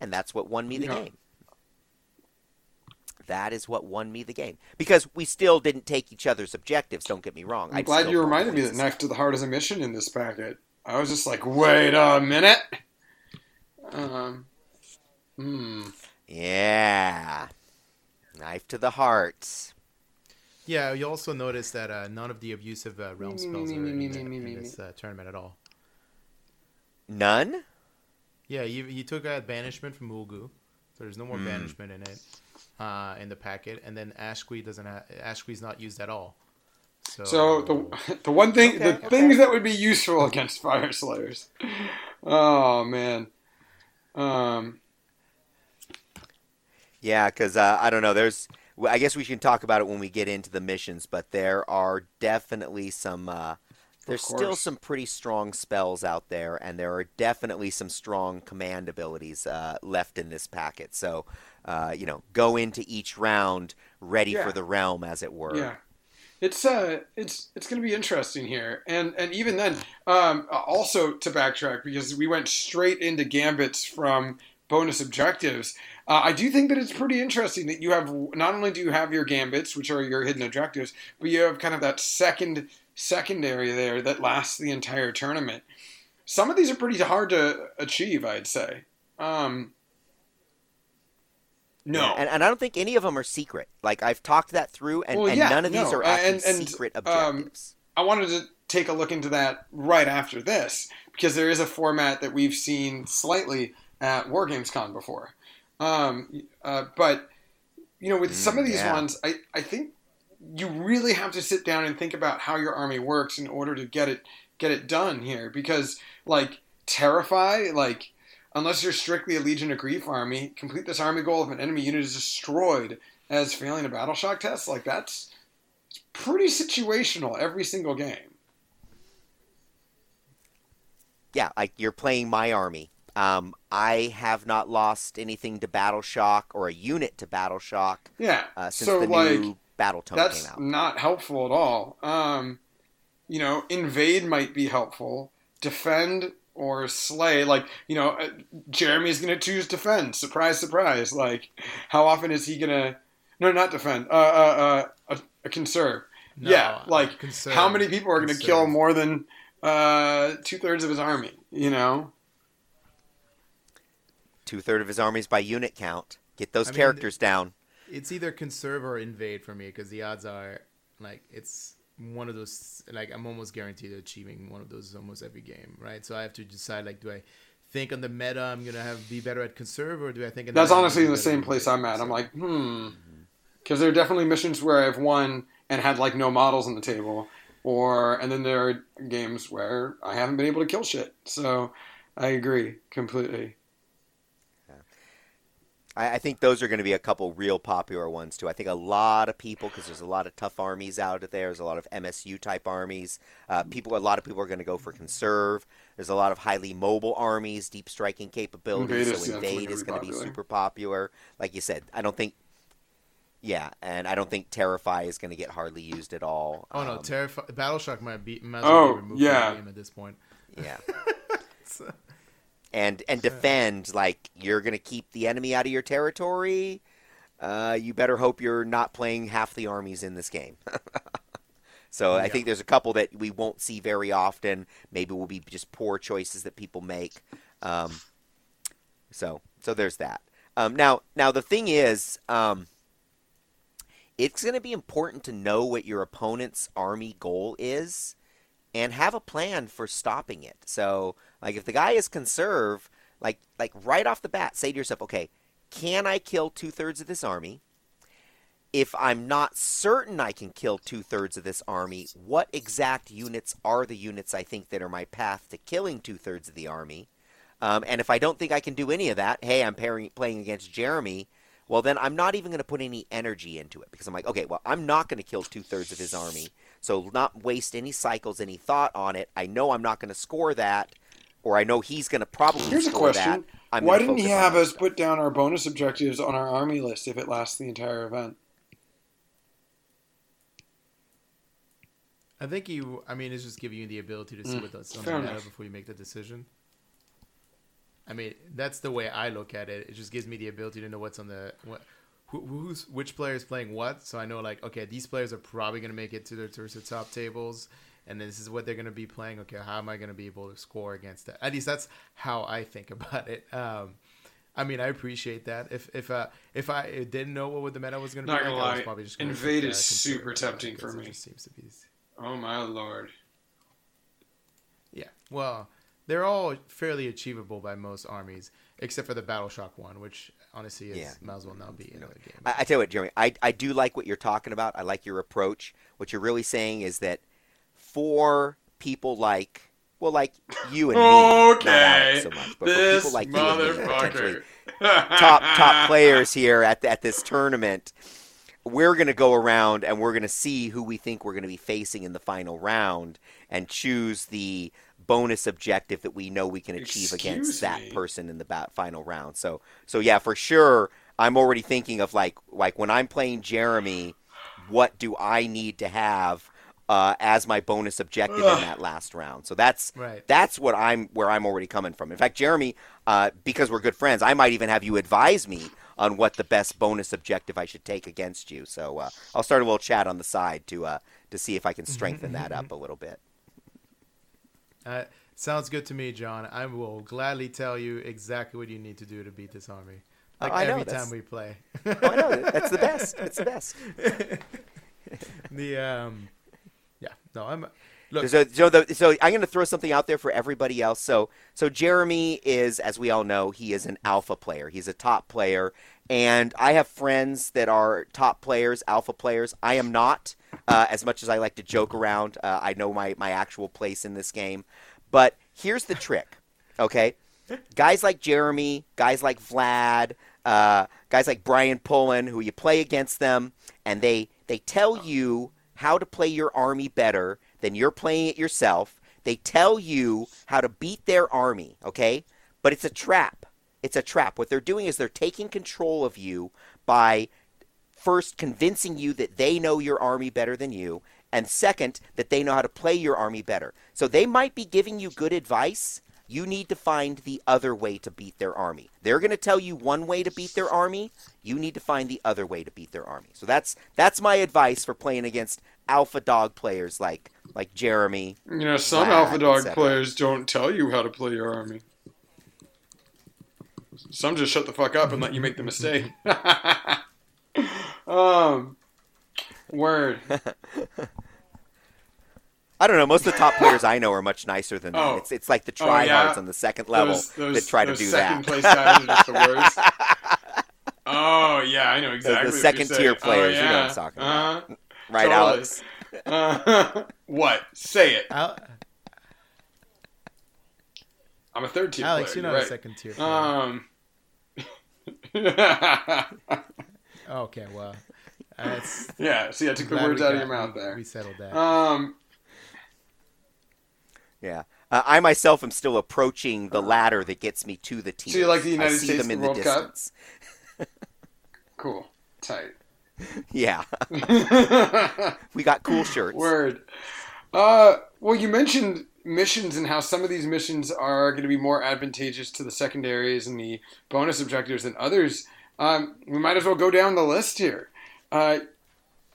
And that's what won me the Yeah. game. That is what won me the game because we still didn't take each other's objectives. Don't get me wrong. I'm I'd glad you reminded me that knife to the heart is a mission in this packet. I was just like, wait a minute. Um, hmm. Yeah, knife to the heart. Yeah, you also notice that uh, none of the abusive uh, realm Me, spells me, are in, me, the- me, me, in me, this uh, tournament at all. None. Yeah, you, you took out banishment from Ulgu, so there's no more Hmm. banishment in it uh, in the packet, and then Aqshy doesn't have Aqshy's not used at all. So, So the the one thing, the Okay, things that would be useful against Fyreslayers. Oh man. Um. Yeah, because uh, I don't know. There's. I guess we can talk about it when we get into the missions, but there are definitely some. Uh, there's still some pretty strong spells out there, and there are definitely some strong command abilities uh, left in this packet. So, uh, you know, go into each round ready Yeah. for the realm, as it were. Yeah. It's uh, it's it's going to be interesting here, and and even then, um, also to backtrack because we went straight into gambits from bonus objectives. Uh, I do think that it's pretty interesting that you have not only do you have your gambits, which are your hidden objectives, but you have kind of that second secondary there that lasts the entire tournament. Some of these are pretty hard to achieve, I'd say. Um, no, And, and I don't think any of them are secret. Like I've talked that through, and, Well, and yeah, none of these are actually and- and, secret um, objectives. I wanted to take a look into that right after this because there is a format that we've seen slightly at WarGamesCon before. Um, uh, but you know, with some Mm, of these yeah. ones, I, I think you really have to sit down and think about how your army works in order to get it get it done here. Because like Terrify, like unless you're strictly a Legion of Grief army, complete this army goal if an enemy unit is destroyed as failing a battle shock test. Like that's pretty situational every single game. yeah, like you're playing my army. Um, I have not lost anything to Battle Shock or a unit to Battle Shock Yeah. uh, since so the like new Battle Tome that's came out. not helpful at all. Um, you know, invade might be helpful. Defend or slay, like you know, uh, Jeremy's gonna choose defend. Surprise, surprise. Like, how often is he gonna? No, not defend. Uh, uh, uh, a, a conserve. No, yeah, uh, like conserve. how many people are gonna Conserve. kill more than uh, two thirds of his army? You know. Two thirds of his armies by unit count. Get those I mean, characters down. it's either conserve or invade for me because the odds are like it's one of those like I'm almost guaranteed achieving one of those almost every game, right? So I have to decide like do I think on the meta I'm gonna have be better at conserve or do I think That's meta honestly in the same place I'm at. I'm like, hmm. Because there are definitely missions where I've won and had like no models on the table, or and then there are games where I haven't been able to kill shit. So I agree completely. I, I think those are going to be a couple real popular ones too. I think a lot of people, because there's a lot of tough armies out there. There's a lot of MSU type armies. Uh, people, a lot of people are going to go for conserve. There's a lot of highly mobile armies, deep striking capabilities. Invade so invade is gonna going be to be super popular. Like you said, I don't think. Yeah, and I don't think Terrify is going to get hardly used at all. Oh no, Um, Terrify Battleshock might be might as well Oh, be removed yeah. from the game at this point. yeah. and and defend like you're going to keep the enemy out of your territory. Uh, you better hope you're not playing half the armies in this game. so I think there's a couple that we won't see very often. Maybe will be just poor choices that people make. Um, so so there's that. Um, now now the thing is, um, it's going to be important to know what your opponent's army goal is and have a plan for stopping it. So, like if the guy is conserve, like like right off the bat, say to yourself, okay, can I kill two thirds of this army? If I'm not certain I can kill two thirds of this army, what exact units are the units I think that are my path to killing two thirds of the army? Um, and if I don't think I can do any of that, hey, I'm pairing, playing against Jeremy. Well, then I'm not even going to put any energy into it because I'm like, okay, well, I'm not going to kill two thirds of his army, so not waste any cycles, any thought on it. I know I'm not going to score that, or I know he's going to probably Here's a score question: that. I'm Why didn't he have us stuff. put down our bonus objectives on our army list if it lasts the entire event? I think you. I mean, it's just giving you the ability to see Mm, what's on the before you make the decision. I mean, that's the way I look at it. It just gives me the ability to know what's on the what, who, who's which player is playing what. So I know like, okay, these players are probably going to make it to the towards the top tables, and this is what they're going to be playing. Okay, how am I going to be able to score against that? At least that's how I think about it. Um, I mean, I appreciate that. If if uh, if I didn't know what the meta was going to be, Not like, gonna I was probably just gonna Invade pick, is Conserve, super uh, tempting because for it me. just seems to be Oh my lord! Yeah. Well, they're all fairly achievable by most armies, except for the Battle Shock one, which honestly is Yeah. might as well not be in the game. I, I tell you what, Jeremy, I, I do like what you're talking about. I like your approach. What you're really saying is that for people like, well, like you and me, not so much, but for this people like you and me, potentially motherfucker. top top players here at at this tournament, we're going to go around and we're going to see who we think we're going to be facing in the final round and choose the bonus objective that we know we can achieve Excuse against that me. person in the bat final round. So so yeah, for sure, I'm already thinking of like like when I'm playing Jeremy, what do I need to have uh, as my bonus objective in that last round? So that's Right. that's what I'm where I'm already coming from. In fact, Jeremy, uh, because we're good friends, I might even have you advise me on what the best bonus objective I should take against you. So uh, I'll start a little chat on the side to uh, to see if I can strengthen that up a little bit. Uh, sounds good to me, John. I will gladly tell you exactly what you need to do to beat this army. Oh, I every that's- time we play. Oh, I know that's the best. It's the best. the um. No, I'm. Look, So, so, the, so I'm going to throw something out there for everybody else. So, so Jeremy is, as we all know, he is an alpha player. He's a top player, and I have friends that are top players, alpha players. I am not. Uh, as much as I like to joke around, uh, I know my my actual place in this game. But here's the trick, okay? Guys like Jeremy, guys like Vlad, uh, guys like Brian Pullen, who you play against them, and they they tell you how to play your army better than you're playing it yourself. They tell you how to beat their army, okay? But it's a trap. It's a trap. What they're doing is they're taking control of you by first convincing you that they know your army better than you, and second, that they know how to play your army better. So they might be giving you good advice. You need to find the other way to beat their army. They're going to tell you one way to beat their army. You need to find the other way to beat their army. So that's that's my advice for playing against alpha dog players like like Jeremy. You know, some Vlad, Alpha Dog players don't tell you how to play your army. Some just shut the fuck up and let you make the mistake. um, word. I don't know. Most of the top players I know are much nicer than that. Oh. It's it's like the Oh, tryhards yeah? on the second level Those- those- that try to those do second that. place guys are just the worst. Oh yeah, I know exactly. what you're second tier saying. players, Oh, you know what I'm yeah. talking about. Right, totally. Alex? Uh, what? Say it. Al- I'm a third tier Alex, player. you're not you're a second tier. player. Um, Okay, well, that's yeah. See, I took the words we out of your mouth we- there. We settled that. Um, Yeah. Uh, I myself am still approaching the ladder that gets me to the team. So you like the I United see States them in in the the World Cup? cool. Tight. Yeah. we got cool shirts. Word. Uh, well, you mentioned missions and how some of these missions are going to be more advantageous to the secondaries and the bonus objectives than others. Um, we might as well go down the list here. Uh,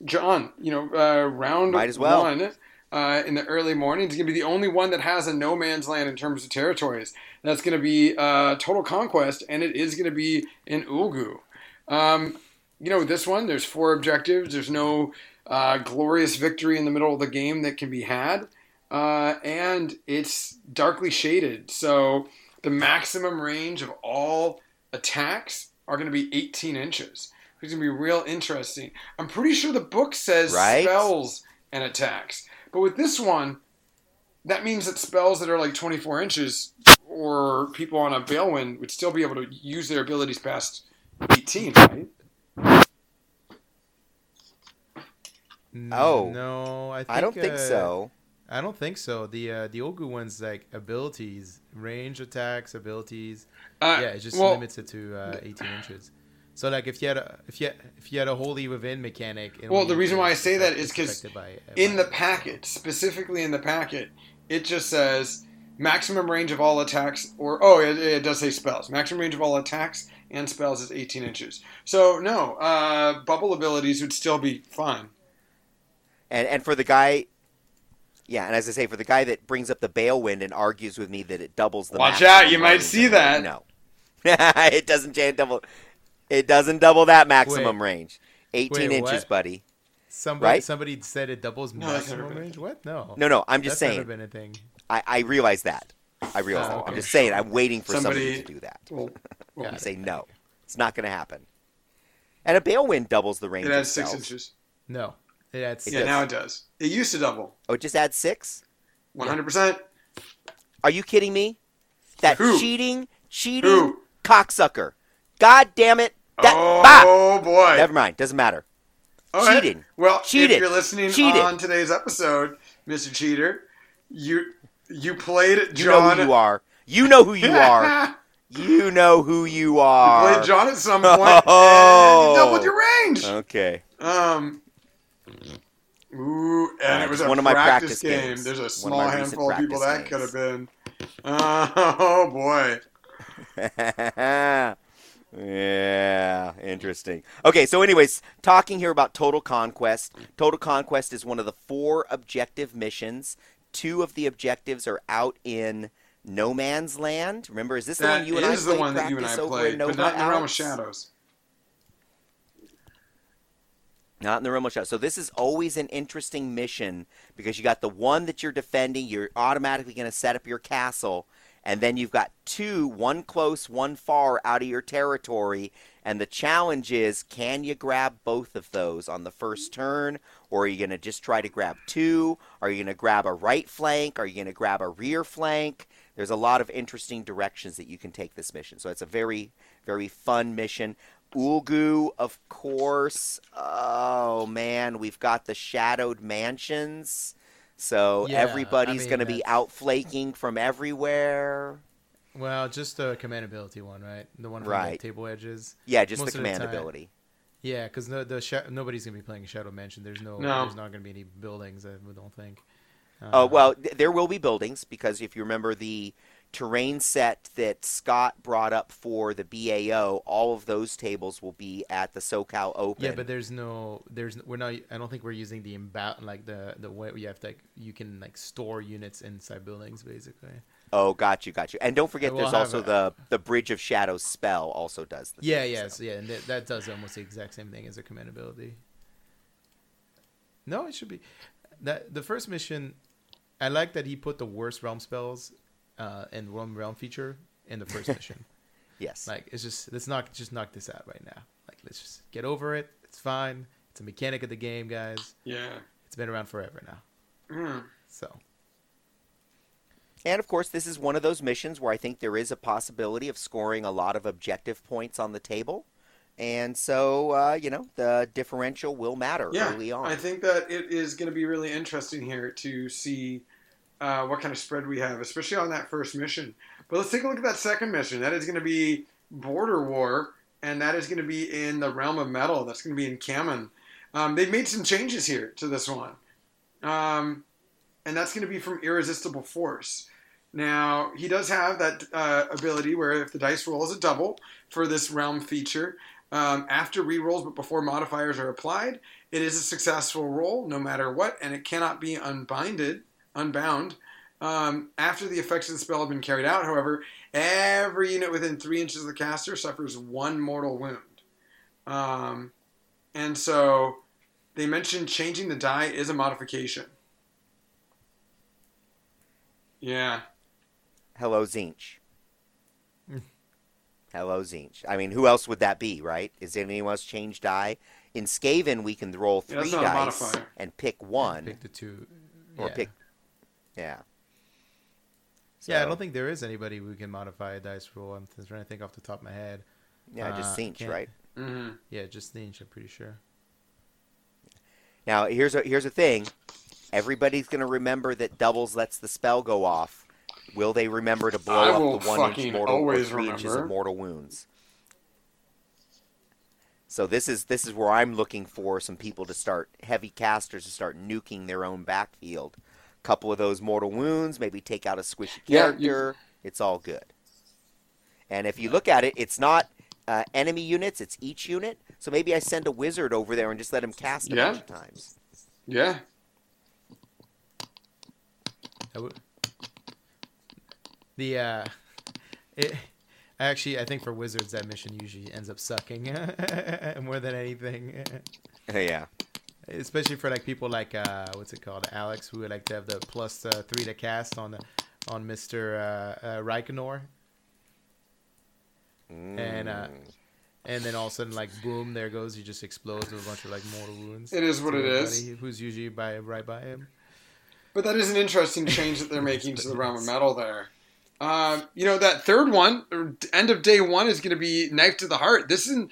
John, you know, uh, round Might well. one uh, in the early morning is going to be the only one that has a no man's land in terms of territories. That's going to be uh, Total Conquest, and it is going to be in Ulgu. Um, you know, this one, there's four objectives. There's no uh, glorious victory in the middle of the game that can be had. Uh, and it's darkly shaded. So the maximum range of all attacks are going to be 18 inches. It's going to be real interesting. I'm pretty sure the book says Right. spells and attacks. But with this one, that means that spells that are like 24 inches or people on a Balewind would still be able to use their abilities past 18, right? Oh. no, I think, I don't think uh, so. I don't think so. The uh, the Ulgu one's like abilities, range attacks, abilities. Uh, yeah, it just well, limits it to uh, 18 inches. So like if you had a if you if you had a wholly within mechanic. Well, the reason why I say that is because is 'cause affected by- in by- the packet, specifically in the packet, it just says maximum range of all attacks, or oh, it, it does say spells. Maximum range of all attacks and spells is 18 inches. So no, uh, bubble abilities would still be fine. And and for the guy, yeah, and as I say, for the guy that brings up the Balewind and argues with me that it doubles the. Watch out, you might see that. No, it doesn't change double. It doesn't double that maximum Wait. range. 18 Wait, inches, what? buddy. somebody right? somebody said it doubles No, maximum range. What? No. No, no, I'm just That's saying. never been a thing. I, I realize that. I realize Oh, that. okay. I'm just saying. I'm waiting for somebody, Somebody- to do that. Well, well I say no. It's not going to happen. And a Balewind doubles the range. it of adds six inches. No. It adds It yeah, does. now it does. It used to double. Oh, it just adds six. 100%. Are you kidding me? That Who? cheating, cheating Who? cocksucker. God damn it. That bah! oh boy. Never mind. Doesn't matter. All right. Cheating. Well, Cheated. if you're listening Cheated. on today's episode, Mr. Cheater, you you played John. You know who you are. You know who you are. You know who you are. You are. played John at some point, and Oh. you doubled your range. Okay. Um. Ooh, and Uh, it was a one of my practice, practice game. games. There's a One of small handful of people that practice could have games. been. Oh boy. yeah, interesting. Okay, so anyways, talking here about Total Conquest. Total Conquest is one of the four objective missions. Two of the objectives are out in No Man's Land. Remember, is this the one you and I is the one that you and I played, in but not in the realm of shadows. Not in the of shadows. So this is always an interesting mission because you got the one that you're defending. You're automatically going to set up your castle, and then you've got two, one close, one far, out of your territory. And the challenge is, can you grab both of those on the first turn, or are you going to just try to grab two? Are you going to grab a right flank? Are you going to grab a rear flank? There's a lot of interesting directions that you can take this mission. So it's a very, very fun mission. Ulgu, of course. Oh man, we've got the shadowed mansions. So Yeah, everybody's I mean, going to be that's- out flaking from everywhere. Well, just the command ability one, right? The one from Right. the table edges. Yeah, just Most the of the command ability. Yeah, because the, the sha- nobody's gonna be playing a Shadow Mansion. There's no, No. there's not gonna be any buildings. I don't think. Oh Uh, well, th- there will be buildings because if you remember the terrain set that Scott brought up for the BAO, all of those tables will be at the SoCal Open. Yeah, but there's no, there's we're not. I don't think we're using the imba- like the the way you have to like you can like store units inside buildings basically. oh, got you, got you. And don't forget, We'll there's also a- the the Bridge of Shadows spell also does. The Yeah, yes, so. yeah, and that, that does almost the exact same thing as a command ability. No, it should be that the first mission. I like that he put the worst realm spells uh, and one realm feature in the first mission. Yes. Like it's just let's not just knock this out right now. Like let's just get over it. It's fine. It's a mechanic of the game, guys. Yeah. It's been around forever now. Mm. So And of course, this is one of those missions where I think there is a possibility of scoring a lot of objective points on the table. And so, uh, you know, the differential will matter Yeah, early on. I think that it is going to be really interesting here to see uh, what kind of spread we have, especially on that first mission. But let's take a look at that second mission. That is going to be Border War, and that is going to be in the Realm of Metal. That's going to be in Chamon. Um, they've made some changes here to this one. Um, and that's going to be from Irresistible Force. Now, he does have that uh, ability where if the dice roll is a double for this realm feature, um, after rerolls but before modifiers are applied, it is a successful roll no matter what, and it cannot be unbinded, unbound. Um, after the effects of the spell have been carried out, however, every unit within three inches of the caster suffers one mortal wound. Um, and so they mentioned changing the die is a modification. Yeah. Hello, Tzeentch. Hmm. Hello, Tzeentch. I mean, who else would that be, right? Is there anyone else change die? In Skaven, we can roll three not a dice and pick one, Pick the two. or yeah. pick. Yeah. Yeah, I don't think there is anybody who can modify a dice roll. I'm just trying to think off the top of my head. Yeah, just uh, Tzeentch, can't- right? hmm Yeah, just Ninja, I'm pretty sure. Now, here's a here's a thing. Everybody's gonna remember that doubles lets the spell go off. Will they remember to blow I up the one inch fucking mortal or always three inches of mortal wounds? So this is this is where I'm looking for some people to start heavy casters to start nuking their own backfield. Couple of those mortal wounds, maybe take out a squishy Yeah, you- character. It's all good. And if you look at it, it's not uh, enemy units; it's each unit. So maybe I send a wizard over there and just let him cast a Yeah. bunch of times. Yeah. I The uh, it actually I think for wizards that mission usually ends up sucking more than anything, yeah. Especially for like people like uh, what's it called, Alex, who would like to have the plus uh, three to cast on the on Mister uh, uh, Reikenor, And, uh, Mm. and then all of a sudden like boom, there goes, he just explodes with a bunch of like mortal wounds. It is what it is. Who's usually by right by him. But that is an interesting change that they're making to the realm of metal there. Uh, you know that third one, end of day one, is going to be knife to the heart. This is.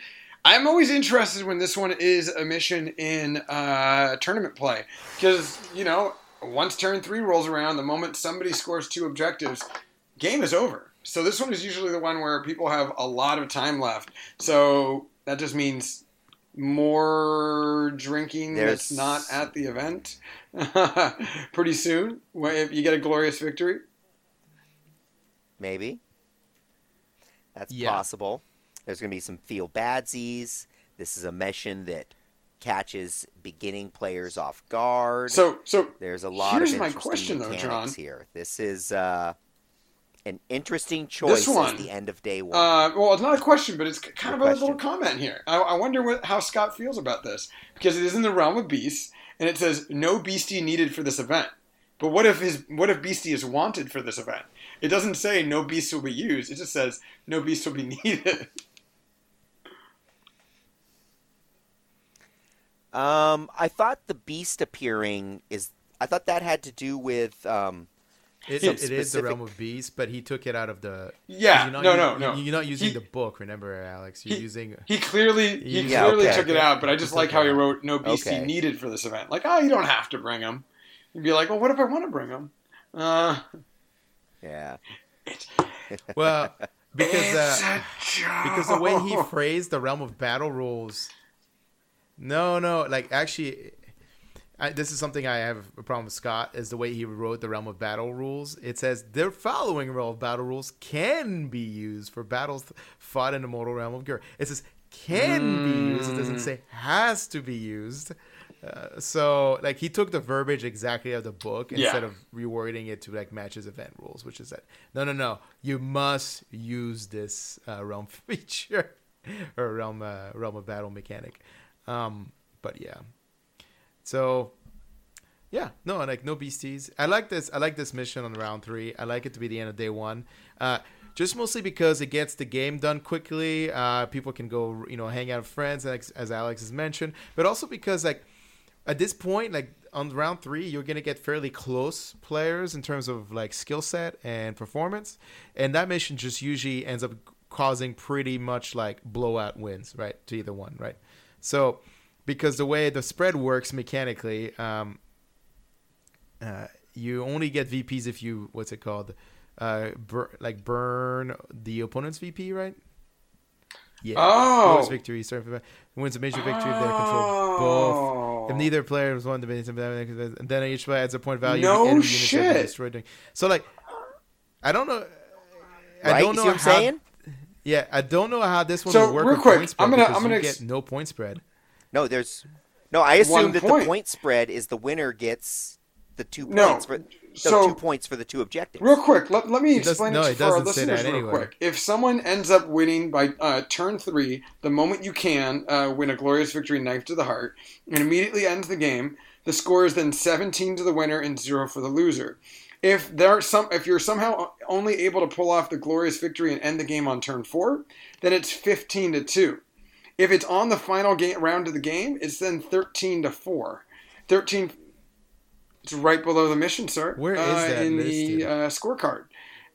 I'm always interested when this one is a mission in uh, tournament play because you know once turn three rolls around, the moment somebody scores two objectives, game is over. So this one is usually the one where people have a lot of time left. So that just means more drinking that's not at the event pretty soon. If you get a glorious victory, Maybe. That's Yeah. possible. There's going to be some feel badsies. This is a mission that catches beginning players off guard. so so There's a lot here's of my interesting question, though, John. here. This is uh, an interesting choice one, as the end of day one. Uh, well, it's not a question, but it's kind Good of a little comment here. I, I wonder what, how Scott feels about this because it is in the realm of beasts, and it says no beastie needed for this event. But what if his what if beastie is wanted for this event? It doesn't say no beast will be used. It just says no beast will be needed. Um, I thought the beast appearing is. I thought that had to do with. Um, It, Some it is the realm of beasts, but he took it out of the. Yeah, you're not no, u- no, no. You're not using He- the book. Remember, Alex. You're he- using. He clearly he Yeah, clearly okay. took it out, but I just He like took how he wrote no beast Okay. needed for this event. Like, oh, you don't have to bring him. You'd be like, well, what if I want to bring him? Uh, yeah. Well, because uh, because the way he phrased the realm of battle rules. No, no, like actually, I, this is something I have a problem with Scott is the way he wrote the realm of battle rules. It says the following realm of battle rules can be used for battles fought in the mortal realm of Ghur. It says can be used. It doesn't say has to be used. Uh, so like he took the verbiage exactly of the book Yeah. instead of rewording it to like match his event rules, which is that no, no, no, you must use this uh, realm feature or realm uh, realm of battle mechanic. Um, but yeah, so yeah, no, like no beasties. I like this. I like this mission on round three. I like it to be the end of day one. Uh, just mostly because it gets the game done quickly. Uh, people can go, you know, hang out with friends, as, as Alex has mentioned, but also because like at this point, like on round three, you're gonna get fairly close players in terms of like skill set and performance, and that mission just usually ends up causing pretty much like blowout wins, right, to either one, right? So, because the way the spread works mechanically, um, uh, you only get VPs if you what's it called, uh, bur- like burn the opponent's VP, right? Yeah. Oh. Lowest victory certain wins a major victory if they control both. If Oh. neither player has won the major and then each player adds a point value. No to any units that have been shit. destroyed So like, I don't know. I Right? don't You know see what I'm how, saying? Yeah, I don't know how this one So, will work real with quick, point spread I'm gonna- because I'm gonna you ex- get no point spread. No, there's no. I assume One that point. the point spread is the winner gets the two No, points for the so- two points for the two objectives. Real quick, let, let me It does- explain no, it, it for our doesn't listeners real anywhere. quick. If someone ends up winning by uh, turn three, the moment you can uh, win a glorious victory, knife to the heart, and immediately ends the game, the score is then 17 to the winner and zero for the loser. If there some, if you're somehow only able to pull off the glorious victory and end the game on turn four, then it's 15 to two. If it's on the final game, round of the game, it's then 13 to four. 13 it's right below the mission, sir. Where is uh, that in listed? the uh, scorecard?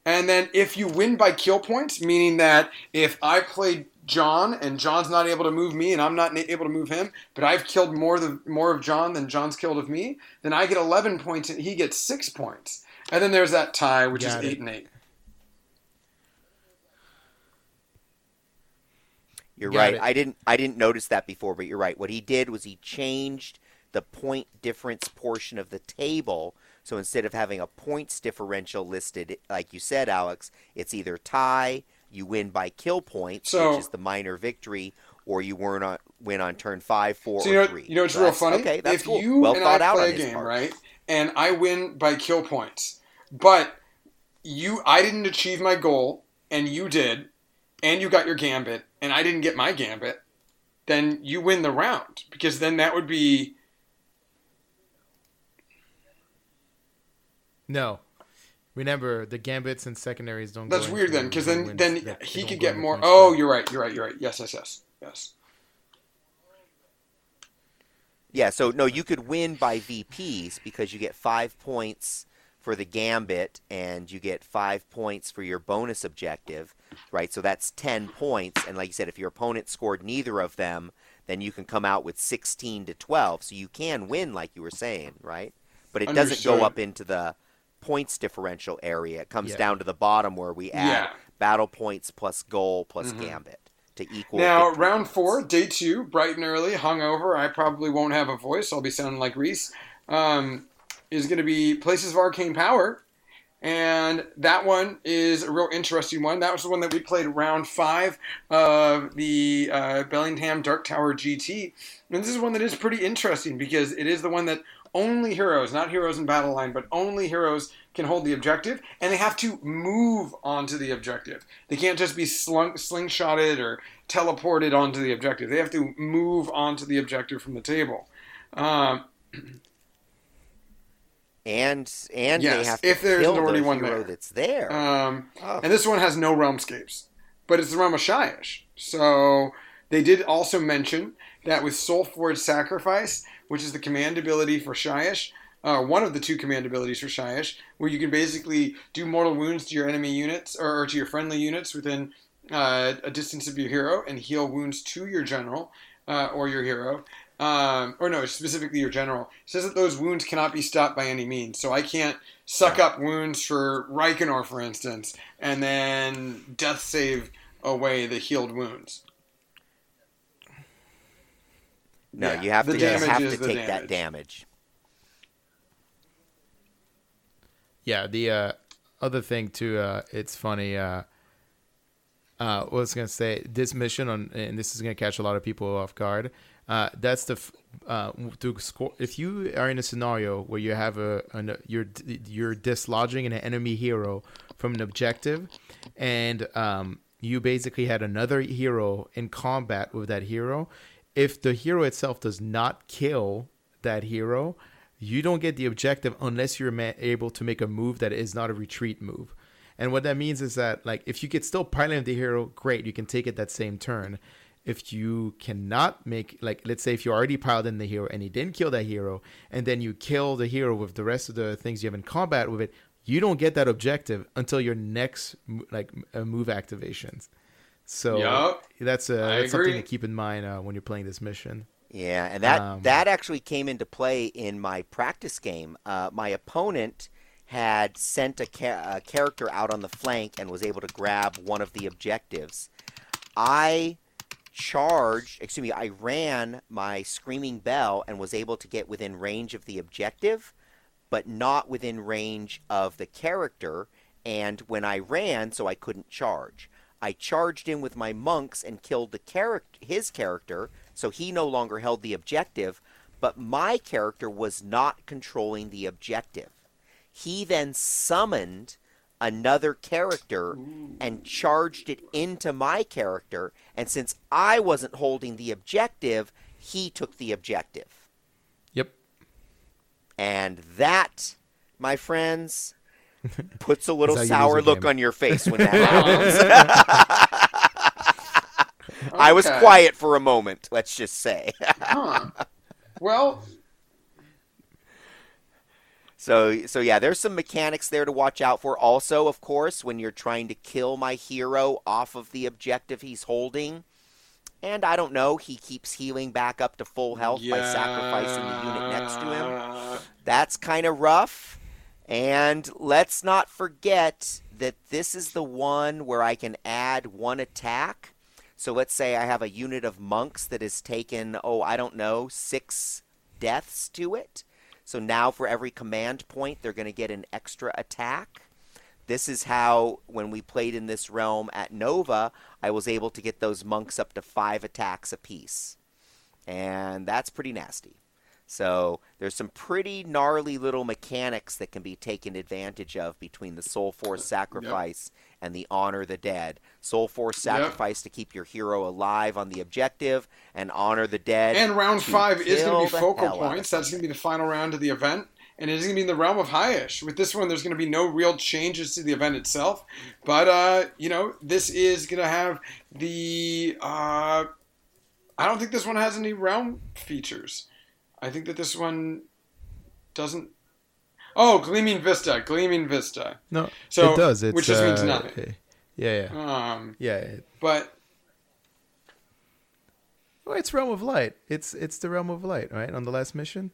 And then if you win by kill points, meaning that if I played John and John's not able to move me and I'm not able to move him, but I've killed more the more of John than John's killed of me, then I get 11 points and he gets six points. And then there's that tie, which Got is it. eight and eight. You're Got right. it. I didn't I didn't notice that before, but you're right. What he did was he changed the point difference portion of the table. So instead of having a points differential listed, like you said, Alex, it's either tie, you win by kill points, So- which is the minor victory, or you win on win on turn five, four, So you know, three. you know what's So real that's- funny? Okay, that's if cool. you well and thought I out play on a game, part. right, and I win by kill points, but you, I didn't achieve my goal, and you did, and you got your gambit, and I didn't get my gambit, then you win the round because then that would be No. Remember, the gambits and secondaries don't. that's go weird then because then then They- they he could get more. Oh, spread. you're right. You're right. You're right. Yes, yes, yes, yes. Yeah, so no, you could win by VPs because you get five points for the gambit and you get five points for your bonus objective, right? So that's 10 points. And like you said, if your opponent scored neither of them, then you can come out with 16 to 12. So you can win, like you were saying, right? But it doesn't go up into the points differential area. It comes Yeah. down to the bottom where we add Yeah. battle points plus goal plus Mhm. gambit to equal. Now, round points. four, day two, bright and early, hungover. I probably won't have a voice. I'll be sounding like Reese. Um, is going to be Places of Arcane Power. And that one is a real interesting one. That was the one that we played round five of the uh, Bellingham Dark Tower GT. And this is one that is pretty interesting because it is the one that only heroes, not heroes in battle line, but only heroes can hold the objective, and they have to move onto the objective. They can't just be slung, slingshotted or teleported onto the objective. They have to move onto the objective from the table. Um, and and Yes, they have to if there's kill already the one hero there. that's there. um, Oh. and this one has no realmscapes, but it's the realm of Shyish. So they did also mention that with Soulforged Sacrifice, which is the command ability for Shyish, uh, one of the two command abilities for Shyish, where you can basically do mortal wounds to your enemy units or, or to your friendly units within uh, a distance of your hero and heal wounds to your general uh, or your hero. Um, or no, specifically your general. Says that those wounds cannot be stopped by any means. So I can't suck up wounds for Reikenor, for instance, and then death save away the healed wounds. No, Yeah, you have the to you have to take damage. that damage. Yeah, the uh, other thing too, uh, it's funny. Uh, uh, I was gonna say this mission on, and this is gonna catch a lot of people off guard. Uh, that's the uh, to score. If you are in a scenario where you have a an, you're you're dislodging an enemy hero from an objective, and um, you basically had another hero in combat with that hero. If the hero itself does not kill that hero, you don't get the objective unless you're ma- able to make a move that is not a retreat move. And what that means is that like if you could still pilot the hero, great, you can take it that same turn. If you cannot make like let's say if you already piled in the hero and you didn't kill that hero and then you kill the hero with the rest of the things you have in combat with it you don't get that objective until your next like uh, move activations so Yup. that's, uh, that's something to keep in mind uh, when you're playing this mission Yeah, and that Um, that actually came into play in my practice game. Uh, my opponent had sent a, cha- a character out on the flank and was able to grab one of the objectives. I charged, excuse me, I ran my screaming bell and was able to get within range of the objective, but not within range of the character. And when I ran, so I couldn't charge. I charged in with my monks and killed the character, his character, so he no longer held the objective. But my character was not controlling the objective. He then summoned another character and charged it into my character. And since I wasn't holding the objective, he took the objective. yep And that, my friends, puts a little That's how you sour look on your face when that happens. I was quiet for a moment, let's just say. Huh. Well, So so yeah, there's some mechanics there to watch out for. Also, of course, when you're trying to kill my hero off of the objective he's holding, and I don't know, he keeps healing back up to full health by sacrificing the unit next to him. That's kind of rough. And let's not forget that this is the one where I can add one attack. So let's say I have a unit of monks that has taken, oh, I don't know, six deaths to it. So now for every command point, they're going to get an extra attack. This is how, when we played in this realm at Nova, I was able to get those monks up to five attacks apiece. And that's pretty nasty. So there's some pretty gnarly little mechanics that can be taken advantage of between the Soul Force sacrifice and the Honor the Dead. Soul Force sacrifice to keep your hero alive on the objective, and Honor the Dead. And round five is going to be focal hell out of points. That's going to be the final round of the event. And it is going to be in the realm of Hysh. With this one, there's going to be no real changes to the event itself. But, uh, you know, this is going to have the. Uh, I don't think this one has any realm features. I think that this one doesn't. Oh, Gleaming Vista. Gleaming Vista. no So, it does it's which just means uh, nothing. yeah yeah Um, yeah it, but Well, it's Realm of Light. It's it's the Realm of Light, right? On the last mission,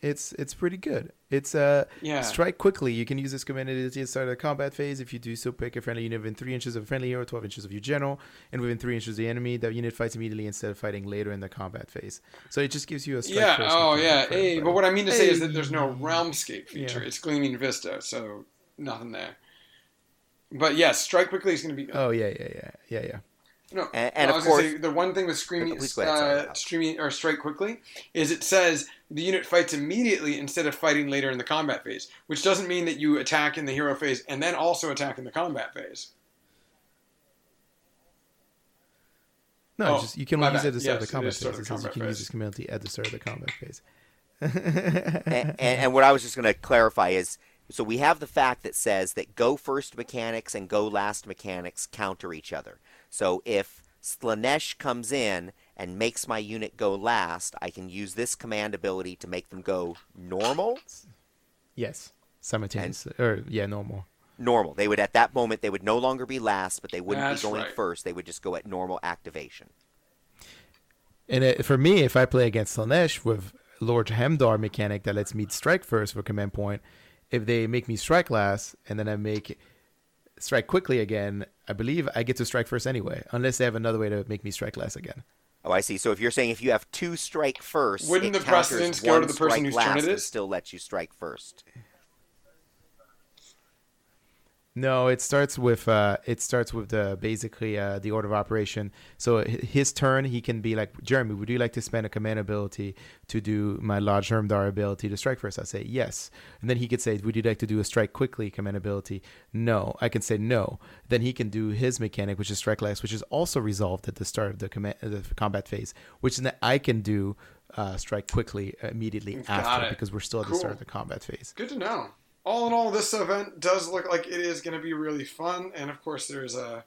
it's it's pretty good. It's uh Yeah. strike quickly. You can use this command at the start of the combat phase. If you do so, pick a friendly unit within three inches of a friendly hero, twelve inches of your general, and within three inches of the enemy. That unit fights immediately instead of fighting later in the combat phase. So it just gives you a strike yeah, first oh yeah. Hey, everybody. but what I mean to say is that there's no realmscape feature. Yeah. It's Gleaming Vista, so nothing there. But yes, strike quickly is going to be. Oh yeah, yeah, yeah, yeah, yeah. No, And- and I of was gonna course- say, the one thing with screaming, Please go ahead, sorry, uh, streaming or strike quickly is it says the unit fights immediately instead of fighting later in the combat phase, which doesn't mean that you attack in the hero phase and then also attack in the combat phase. No, Oh, just you can my only use it bad. at the start of Yes, the combat it is start phase. the says you combat can use this command at the start of the combat phase. and, and, and what I was just going to clarify is so we have the fact that says that go first mechanics and go last mechanics counter each other. So if Slaanesh comes in and makes my unit go last, I can use this command ability to make them go normal. yes, simultaneous or yeah, normal. Normal. They would at that moment they would no longer be last, but they wouldn't That's be going right. first. They would just go at normal activation. And it, for me, if I play against Slaanesh with Lord Hemdar mechanic that lets me strike first for command point, if they make me strike last and then I make strike quickly again, I believe I get to strike first anyway, unless they have another way to make me strike last again. Oh, I see. So if you're saying if you have two strike first, Wouldn't it the precedence go to the person strike whose turn it and is? still lets you strike first. No, it starts with uh, it starts with the basically uh, the order of operation. So his turn, he can be like, Jeremy, would you like to spend a command ability to do my large Hermdar ability to strike first? I say yes, and then he could say, would you like to do a strike quickly command ability? No, I can say no. Then he can do his mechanic, which is strike last, which is also resolved at the start of the command the combat phase, which then I can do uh, strike quickly immediately Got after it. because we're still at the Cool. start of the combat phase. Good to know. All in all, this event does look like it is going to be really fun, and of course, there's a,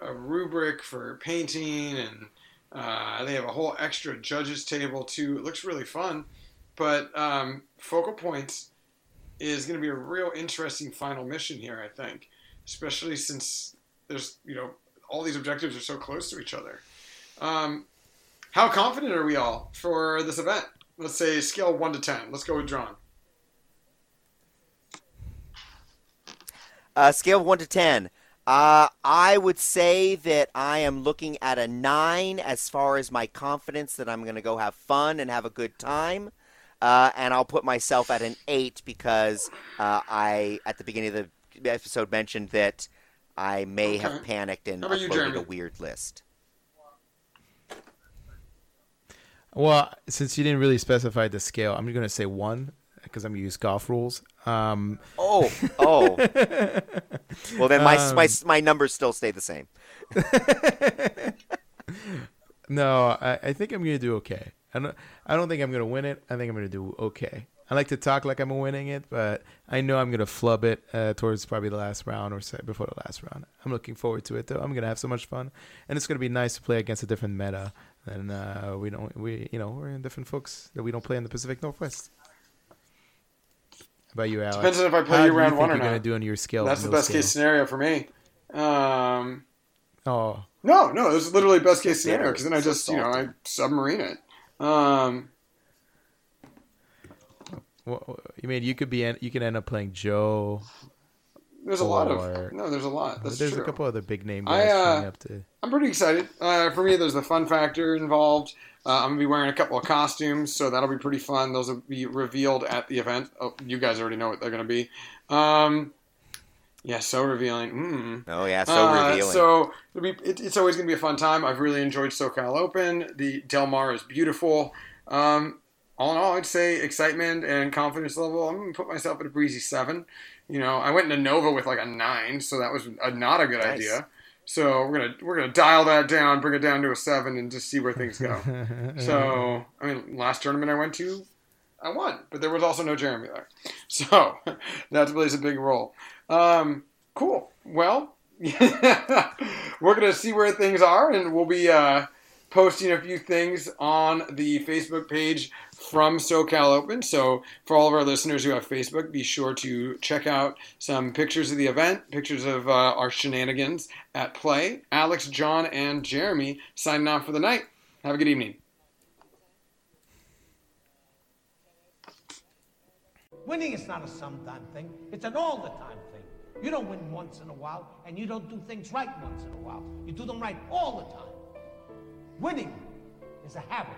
a rubric for painting and Uh, they have a whole extra judges table too. It looks really fun, but um, focal points is going to be a real interesting final mission here. I think, especially since there's you know all these objectives are so close to each other. Um, how confident are we all for this event? Let's say scale one to ten. Let's go with Drawn. Uh, scale of one to ten. Uh, I would say that I am looking at a nine as far as my confidence that I'm going to go have fun and have a good time. Uh, and I'll put myself at an eight because uh, I, at the beginning of the episode, mentioned that I may Okay. have panicked and How you, uploaded a weird list. Well, since you didn't really specify the scale, I'm going to say one because I'm going to use golf rules. Um, Oh, oh. well, then my, my Um, my numbers still stay the same. no, I, I think I'm going to do okay. I don't, I don't think I'm going to win it. I think I'm going to do okay. I like to talk like I'm winning it, but I know I'm going to flub it uh, towards probably the last round or say before the last round. I'm looking forward to it though. I'm going to have so much fun, and it's going to be nice to play against a different meta. And uh, we don't, we you know, we're in different folks that we don't play in the Pacific Northwest. How about you, Alex? Depends on if I play How you do round think one or you're gonna do on your scale? That's the best scale? case scenario for me. Um, Oh, no, no, this is literally best case scenario because then I just you know I submarine it. Um, well, you mean you could be you could end up playing Joe. there's a lot of no, there's a lot. That's There's true. a couple other big name I, uh, coming up to. I'm pretty excited. Uh, for me, there's the fun factor involved. Uh, I'm gonna be wearing a couple of costumes, so that'll be pretty fun. Those will be revealed at the event. Oh, you guys already know what they're gonna be. Um, yeah, so revealing. Mm. Oh yeah, so Uh, revealing. So it'll be, it, it's always going to be a fun time. I've really enjoyed SoCal Open. The Del Mar is beautiful. Um, all in all, I'd say excitement and confidence level. I'm going to put myself at a breezy seven. You know, I went into Nova with like a nine, so that was a, not a good Nice. idea. So we're gonna we're gonna dial that down, bring it down to a seven, and just see where things go. so I mean, last tournament I went to, I won, but there was also no Jeremy there, so that plays a big role. Um, cool. Well, we're gonna see where things are, and we'll be uh, posting a few things on the Facebook page from SoCal Open. So for all of our listeners who have Facebook, be sure to check out some pictures of the event, pictures of uh, our shenanigans at play. Alex, John, and Jeremy signing off for the night. Have a good evening. Winning is not a sometime thing, it's an all the time thing. You don't win once in a while, and you don't do things right once in a while. You do them right all the time. Winning is a habit.